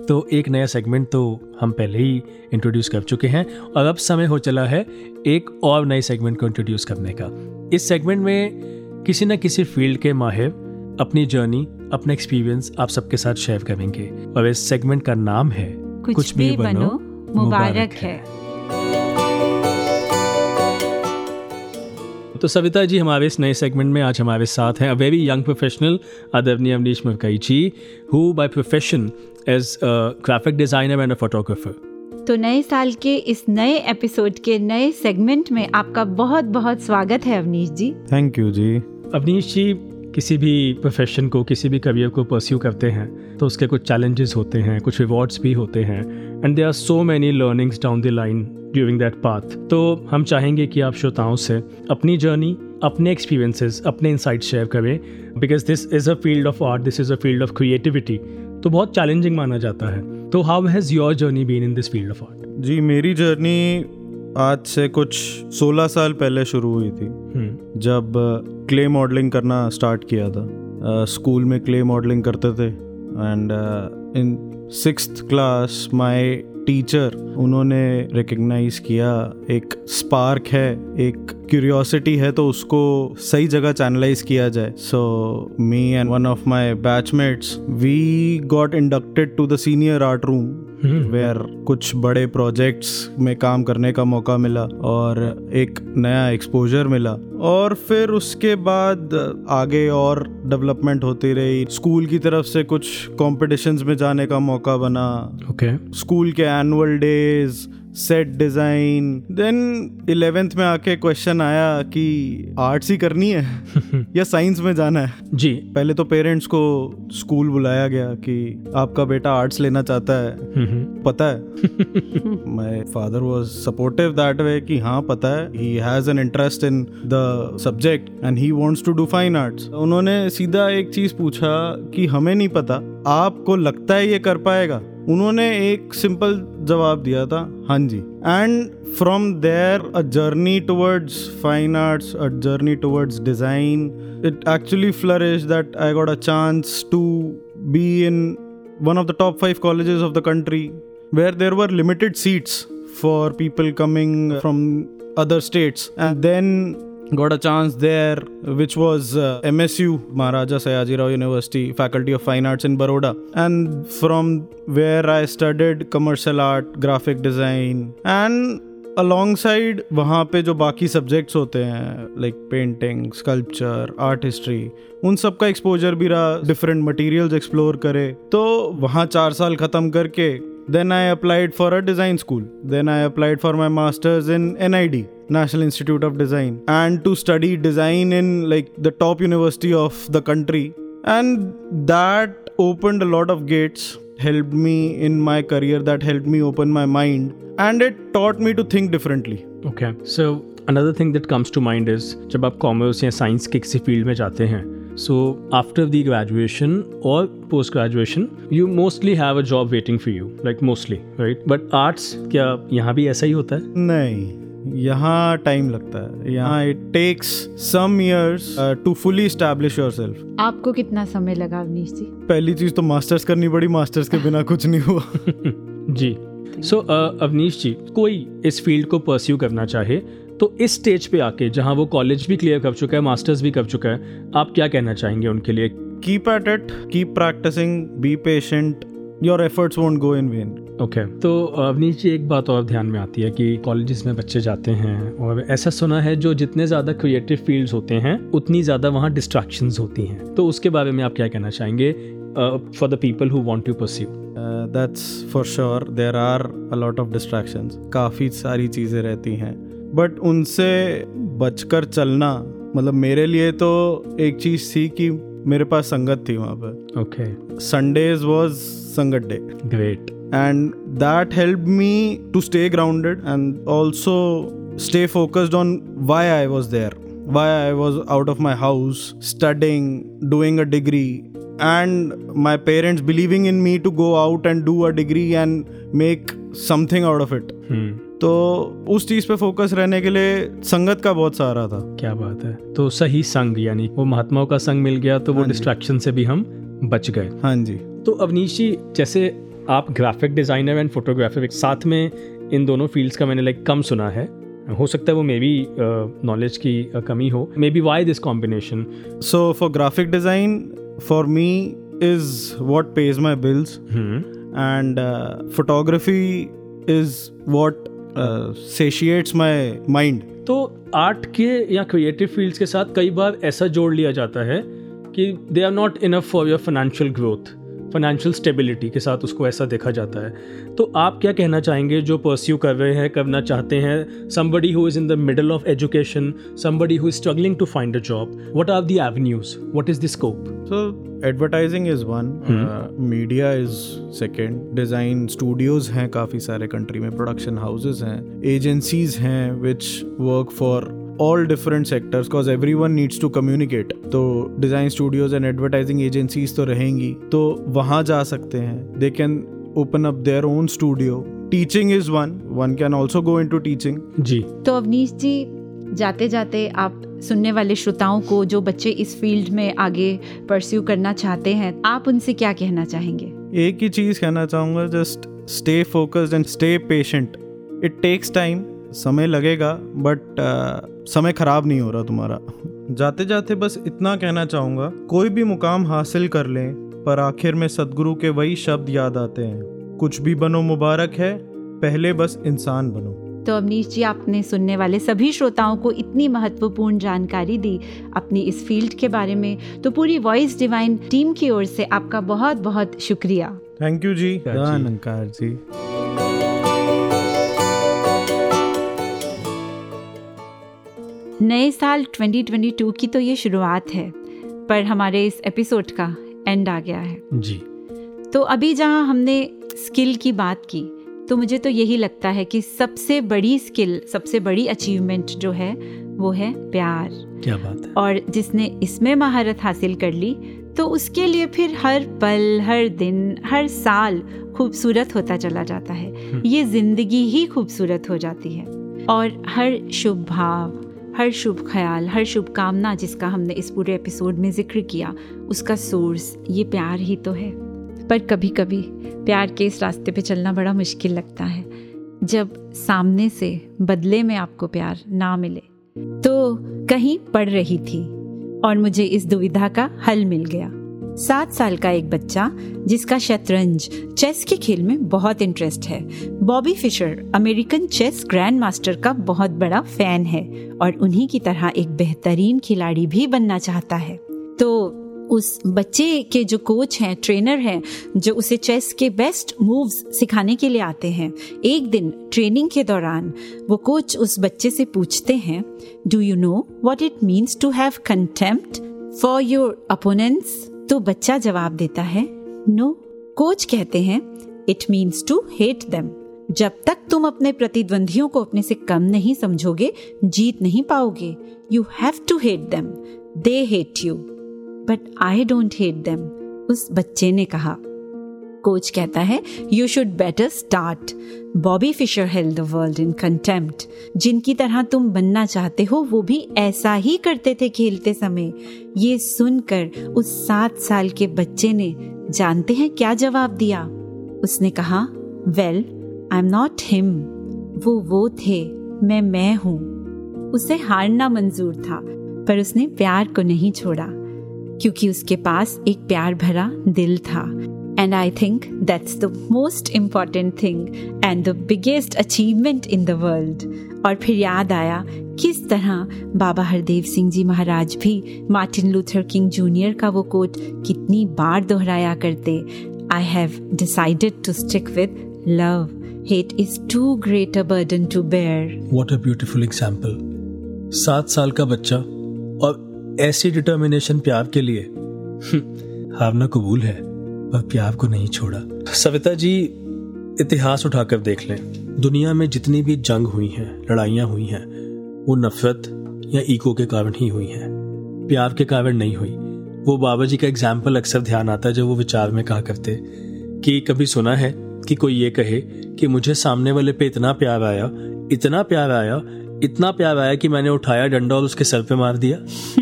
तो एक नया सेगमेंट तो हम पहले ही इंट्रोड्यूस कर चुके हैं और अब समय हो चला है एक और नए सेगमेंट को इंट्रोड्यूस करने का। इस सेगमेंट में किसी न किसी फ़ील्ड के माहिर अपनी जर्नी अपना एक्सपीरियंस आप सबके साथ शेयर करेंगे। और इस सेगमेंट का नाम है कुछ, कुछ भी भी बनो बनो मुबारक है। है। तो सविता जी हमारे इस नए सेगमेंट में आज हमारे साथ हैं। अ वेरी यंग प्रोफेशनल आदरणीय Avneesh Murkai ji who by profession as graphic designer and a photographer तो नए साल के इस नए एपिसोड के नए सेगमेंट में आपका बहुत बहुत स्वागत है अवनीश जी। थैंक यू जी। अवनीश जी किसी भी प्रोफेशन को, किसी भी करियर को परस्यू करते हैं तो उसके कुछ चैलेंजेस होते हैं, कुछ रिवॉर्ड्स भी होते हैं and they are so many learnings down the line during that path तो हम चाहेंगे कि आप श्रोताओं से अपनी जर्नी अपने एक्सपीरियंसेस अपने इंसाइट शेयर करें because this is a field of art this is a field of creativity तो बहुत चैलेंजिंग माना जाता है। तो how has your journey been in this field of art जी, मेरी जर्नी आज से कुछ 16 साल पहले शुरू हुई थी जब क्ले मॉडलिंग करना स्टार्ट किया था। स्कूल में क्ले मॉडलिंग करते थे and in six class my teacher उन्होंने रिकग्नाइज किया एक स्पार्क है एक क्यूरियोसिटी है तो उसको सही जगह चैनलाइज किया जाए। So me and one of my batchmates we got inducted to the senior art room where कुछ बड़े प्रोजेक्ट्स में काम करने का मौका मिला और एक नया एक्सपोजर मिला। और फिर उसके बाद आगे और डेवलपमेंट होती रही। स्कूल की तरफ़ से कुछ कॉम्पिटिशन्स में जाने का मौका बना। ओके स्कूल के annual days set design then eleventh में आके क्वेश्चन आया कि आर्ट्स ही करनी है या साइंस में जाना है? जी। पहले तो पेरेंट्स को स्कूल बुलाया गया कि आपका बेटा आर्ट्स लेना चाहता है। पता है? My father was supportive that way कि हाँ पता है। He has an interest in the subject and he wants to do fine arts उन्होंने सीधा एक चीज़ पूछा कि हमें नहीं पता आपको लगता है ये कर पाएगा? उन्होंने एक सिंपल जवाब दिया था हाँ जी। And from there a journey towards fine arts a journey towards design it actually flourish that I got a chance to be in one of the top five college of the country where there were limited seats for people coming from other states and then got a chance there which was uh, msu maharaja sayaji rao university faculty of fine arts in baroda. And from where i studied commercial art graphic design and alongside वहाँ पे जो बाकी subjects होते हैं like painting sculpture art history उन सब का exposure भी रहा डिफरेंट मटेरियल्स एक्सप्लोर करे। तो वहाँ चार साल ख़त्म करके then I applied for a design school then I applied for my masters in N I D National Institute of Design and to study design in like the top university of the country and that opened a lot of gates helped me in my career that helped me open my mind and it taught me to think differently okay so another thing that comes to mind is जब आप commerce या science के किसी field में जाते हैं so after the graduation or post graduation you mostly have a job waiting for you like mostly right but arts क्या यहाँ भी ऐसा ही होता है नहीं यहाँ टाइम लगता है। यहाँ it takes some years to fully establish yourself आपको कितना समय लगा अवनीश जी? पहली चीज़ तो मास्टर्स करनी पड़ी मास्टर्स के बिना कुछ नहीं हुआ। जी। सो so, uh, अवनीश जी कोई इस फ़ील्ड को परस्यू करना चाहे तो इस स्टेज पे आके जहाँ वो कॉलेज भी क्लियर कर चुका है मास्टर्स भी कर चुका है आप क्या कहना चाहेंगे उनके लिए? Keep at it keep practising be patient your efforts won't go in vain okay okay. तो अवनीश जी एक बात और ध्यान में आती है कि कॉलेजेस में बच्चे जाते हैं और ऐसा सुना है जो जितने ज़्यादा क्रिएटिव फील्ड्स होते हैं उतनी ज़्यादा वहाँ डिस्ट्रैक्शंस होती हैं। तो उसके बारे में आप क्या कहना चाहेंगे for the people who want to pursue that's for sure there are a lot of distractions काफ़ी सारी चीज़ें रहती हैं। बट उनसे बचकर चलना मतलब मेरे लिए तो एक चीज़ थी कि मेरे पास संगत थी वहाँ पर okay Sundays was sangat day great and that helped me to stay grounded and also stay focused on why I was there, why I was out of my house, studying, doing a degree, and my parents believing in me to go out and do a degree and make something out of it. Hmm. तो उस चीज़ पे focus रहने के लिए संगत का बहुत सहारा था क्या बात है तो सही संग यानी वो महात्माओं का संग मिल गया तो वो डिस्ट्रैक्शन से भी हम बच गए हाँ जी तो अवनीश जी जैसे आप ग्राफिक डिज़ाइनर एंड फोटोग्राफर एक साथ में इन दोनों फील्ड्स का मैंने लाइक कम सुना है। हो सकता है वो मे बी नॉलेज की uh, कमी हो। Maybe why this combination so for graphic design for me is what pays my bills and photography is what satiates my mind तो आर्ट के या क्रिएटिव फील्ड्स के साथ कई बार ऐसा जोड़ लिया जाता है कि they are not enough for your financial growth financial stability के साथ उसको ऐसा देखा जाता है। तो आप क्या कहना चाहेंगे जो परस्यू कर रहे हैं करना चाहते हैं? Somebody who is in the middle of education somebody who is struggling to find a job what are the avenues what is the scope so advertising is one media is second design studios हैं काफ़ी सारे country में production houses हैं agencies हैं which work for all different sectors because every one needs to communicate तो design studios and advertising agencies तो रहेंगी तो वहाँ जा सकते हैं। They can open up their own studio teaching is one one can also go into teaching जी। तो अवनीश जी जाते जाते आप सुनने वाले श्रोताओं को जो बच्चे इस फ़ील्ड में आगे परस्यू करना चाहते हैं आप उनसे क्या कहना चाहेंगे? एक ही चीज़ कहना चाहूँगा just stay focused and stay patient it takes time समय लगेगा बट आ, समय खराब नहीं हो रहा तुम्हारा। जाते जाते बस इतना कहना चाहूँगा कोई भी मुकाम हासिल कर लें पर आखिर में सदगुरु के वही शब्द याद आते हैं। कुछ भी बनो मुबारक है पहले बस इंसान बनो। तो अवनीश जी आपने सुनने वाले सभी श्रोताओं को इतनी महत्वपूर्ण जानकारी दी अपनी इस फ़ील्ड के बारे में तो पूरी वॉइस डिवाइन टीम की ओर से आपका बहुत बहुत शुक्रिया। थैंक यू जी। अलंकार जी। नए साल 2022 की तो ये शुरुआत है पर हमारे इस एपिसोड का एंड आ गया है। जी। तो अभी जहाँ हमने स्किल की बात की तो मुझे तो यही लगता है कि सबसे बड़ी स्किल सबसे बड़ी अचीवमेंट जो है वो है प्यार। क्या बात है। और जिसने इसमें महारत हासिल कर ली तो उसके लिए फिर हर पल हर दिन हर साल खूबसूरत होता चला जाता है। ये ज़िंदगी ही खूबसूरत हो जाती है। और हर शुभ भाव हर शुभ ख्याल, हर शुभ कामना जिसका हमने इस पूरे एपिसोड में ज़िक्र किया, उसका सोर्स ये प्यार ही तो है। पर कभी कभी प्यार के इस रास्ते पे चलना बड़ा मुश्किल लगता है। जब सामने से बदले में आपको प्यार ना मिले तो कहीं पढ़ रही थी और मुझे इस दुविधा का हल मिल गया। सात साल का एक बच्चा, जिसका शतरंज चेस के खेल में बहुत इंटरेस्ट है। Bobby Fischer American chess grandmaster का बहुत बड़ा फ़ैन है और उन्हीं की तरह एक बेहतरीन खिलाड़ी भी बनना चाहता है। तो उस बच्चे के जो कोच हैं ट्रेनर हैं, जो उसे चेस के बेस्ट मूव्स सिखाने के लिए आते हैं, एक दिन ट्रेनिंग के दौरान वो कोच उस बच्चे से पूछते हैं do you know what it means to have contempt for your opponents तो बच्चा जवाब देता है, नो, कोच कहते हैं, it means to hate them. जब तक तुम अपने प्रतिद्वंदियों को अपने से कम नहीं समझोगे, जीत नहीं पाओगे you have to hate them they hate you but I don't hate them उस बच्चे ने कहा। कोच कहता है you should better start Bobby Fischer held the world in contempt जिनकी तरह तुम बनना चाहते हो, वो भी ऐसा ही करते थे खेलते समय। ये सुनकर उस सात साल के बच्चे ने जानते हैं क्या जवाब दिया? उसने कहा well I am not him वो वो थे, मैं मैं हूँ। उसे हारना मंजूर था, पर उसने प्यार को नहीं छोड़ा, क्योंकि उसके पास एक प्यार भरा दिल था। And I think that's the most important thing and the biggest achievement in the world और फिर याद आया, किस तरह बाबा हरदेव सिंह जी महाराज भी मार्टिन लूथर किंग जूनियर का वो कोट कितनी बार दोहराया करते। I have decided to stick with love hate is too great a burden to bear what a beautiful example सात साल का बच्चा और ऐसी डिटर्मिनेशन प्यार के लिए। हारना कबूल है। पर प्यार को नहीं छोड़ा। सविता जी इतिहास उठाकर देख लें। दुनिया में जितनी भी जंग हुई हैं लड़ाइयाँ हुई हैं वो नफरत या ईगो के कारण ही हुई हैं। प्यार के कारण नहीं हुई। वो बाबा जी का एग्ज़ाम्पल अक्सर ध्यान आता है जब वो विचार में कहा करते कि कभी सुना है कि कोई ये कहे कि मुझे सामने वाले पे इतना प्यार आया इतना प्यार आया इतना प्यार आया कि मैंने उठाया डंडा और उसके सर पे मार दिया।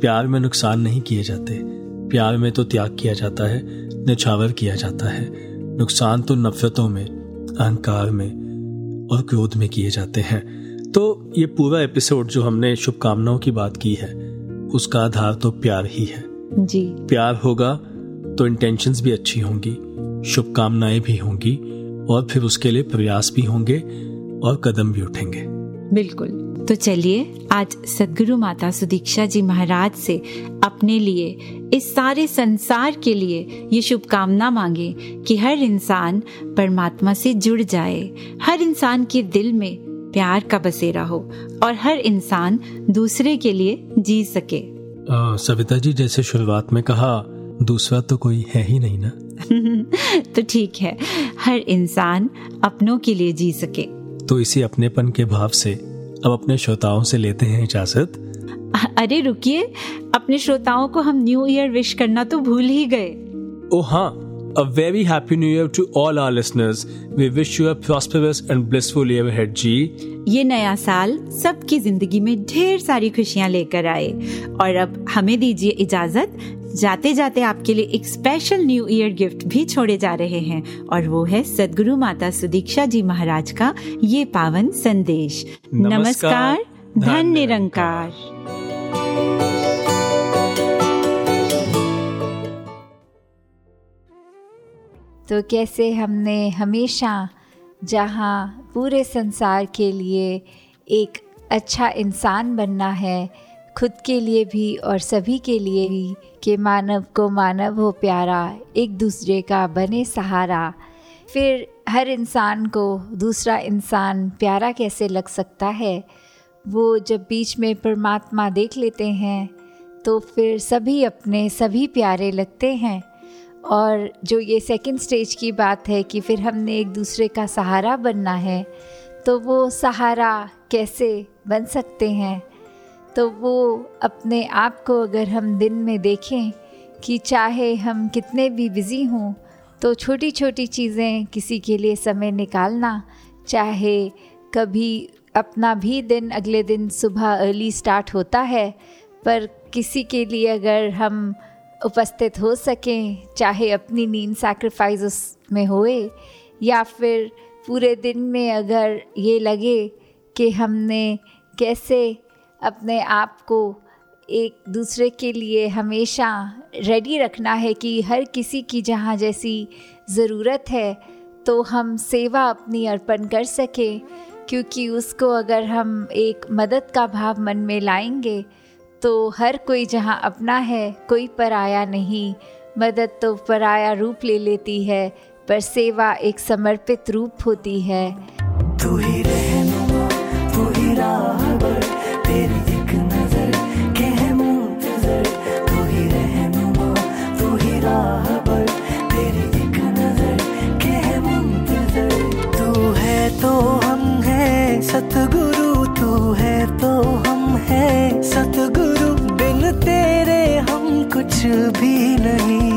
प्यार में नुकसान नहीं किए जाते। प्यार में तो त्याग किया जाता है। निछावर किया जाता है नुकसान तो नफरतों में अहंकार में और क्रोध में किए जाते हैं। तो ये पूरा एपिसोड जो हमने शुभकामनाओं की बात की है उसका आधार तो प्यार ही है। जी। प्यार होगा तो इंटेंशंस भी अच्छी होंगी शुभकामनाएँ भी होंगी और फिर उसके लिए प्रयास भी होंगे और कदम भी उठेंगे। बिल्कुल। तो चलिए आज सदगुरु माता सुदीक्षा जी महाराज से अपने लिए इस सारे संसार के लिए ये शुभकामना मांगे कि हर इंसान परमात्मा से जुड़ जाए हर इंसान के दिल में प्यार का बसेरा हो और हर इंसान दूसरे के लिए जी सके। आ, सविता जी जैसे शुरुआत में कहा दूसरा तो कोई है ही नहीं ना? तो ठीक है हर इंसान अपनों के लिए जी सके। तो इसी अपनेपन के भाव से अब अपने श्रोताओं से लेते हैं इजाज़त। अरे रुकिए। अपने श्रोताओं को हम न्यू ईयर विश करना तो भूल ही गए। ओ हाँ। A very happy new year to all our listeners. We wish you a prosperous and blissful year ahead, जी. ये नया साल सबकी ज़िंदगी में ढेर सारी खुशियाँ लेकर आए। और अब हमें दीजिए इजाज़त। जाते जाते आपके लिए एक स्पेशल न्यू ईयर गिफ्ट भी छोड़े जा रहे हैं और वो है सदगुरु माता सुदीक्षा जी महाराज का ये पावन संदेश। नमस्कार, धन निरंकार। तो कैसे हमने हमेशा जहाँ पूरे संसार के लिए एक अच्छा इंसान बनना है खुद के लिए भी और सभी के लिए भी कि मानव को मानव हो प्यारा, एक दूसरे का बने सहारा। फिर हर इंसान को दूसरा इंसान प्यारा कैसे लग सकता है? वो जब बीच में परमात्मा देख लेते हैं तो फिर सभी अपने सभी प्यारे लगते हैं। और जो ये सेकंड स्टेज की बात है कि फिर हमने एक दूसरे का सहारा बनना है तो वो सहारा कैसे बन सकते हैं? तो वो अपने आप को अगर हम दिन में देखें कि चाहे हम कितने भी बिज़ी हों तो छोटी छोटी चीज़ें किसी के लिए समय निकालना, चाहे कभी अपना भी दिन अगले दिन सुबह अर्ली स्टार्ट होता है, पर किसी के लिए अगर हम उपस्थित हो सकें, चाहे अपनी नींद सैक्रिफाइस उसमें होए, या फिर पूरे दिन में अगर ये लगे कि हमने कैसे अपने आप को एक दूसरे के लिए हमेशा रेडी रखना है कि हर किसी की जहाँ जैसी ज़रूरत है तो हम सेवा अपनी अर्पण कर सकें। क्योंकि उसको अगर हम एक मदद का भाव मन में लाएँगे तो हर कोई जहाँ अपना है, कोई पराया नहीं। मदद तो पराया रूप ले लेती है, पर सेवा एक समर्पित रूप होती है। तू ही कुछ भी नहीं।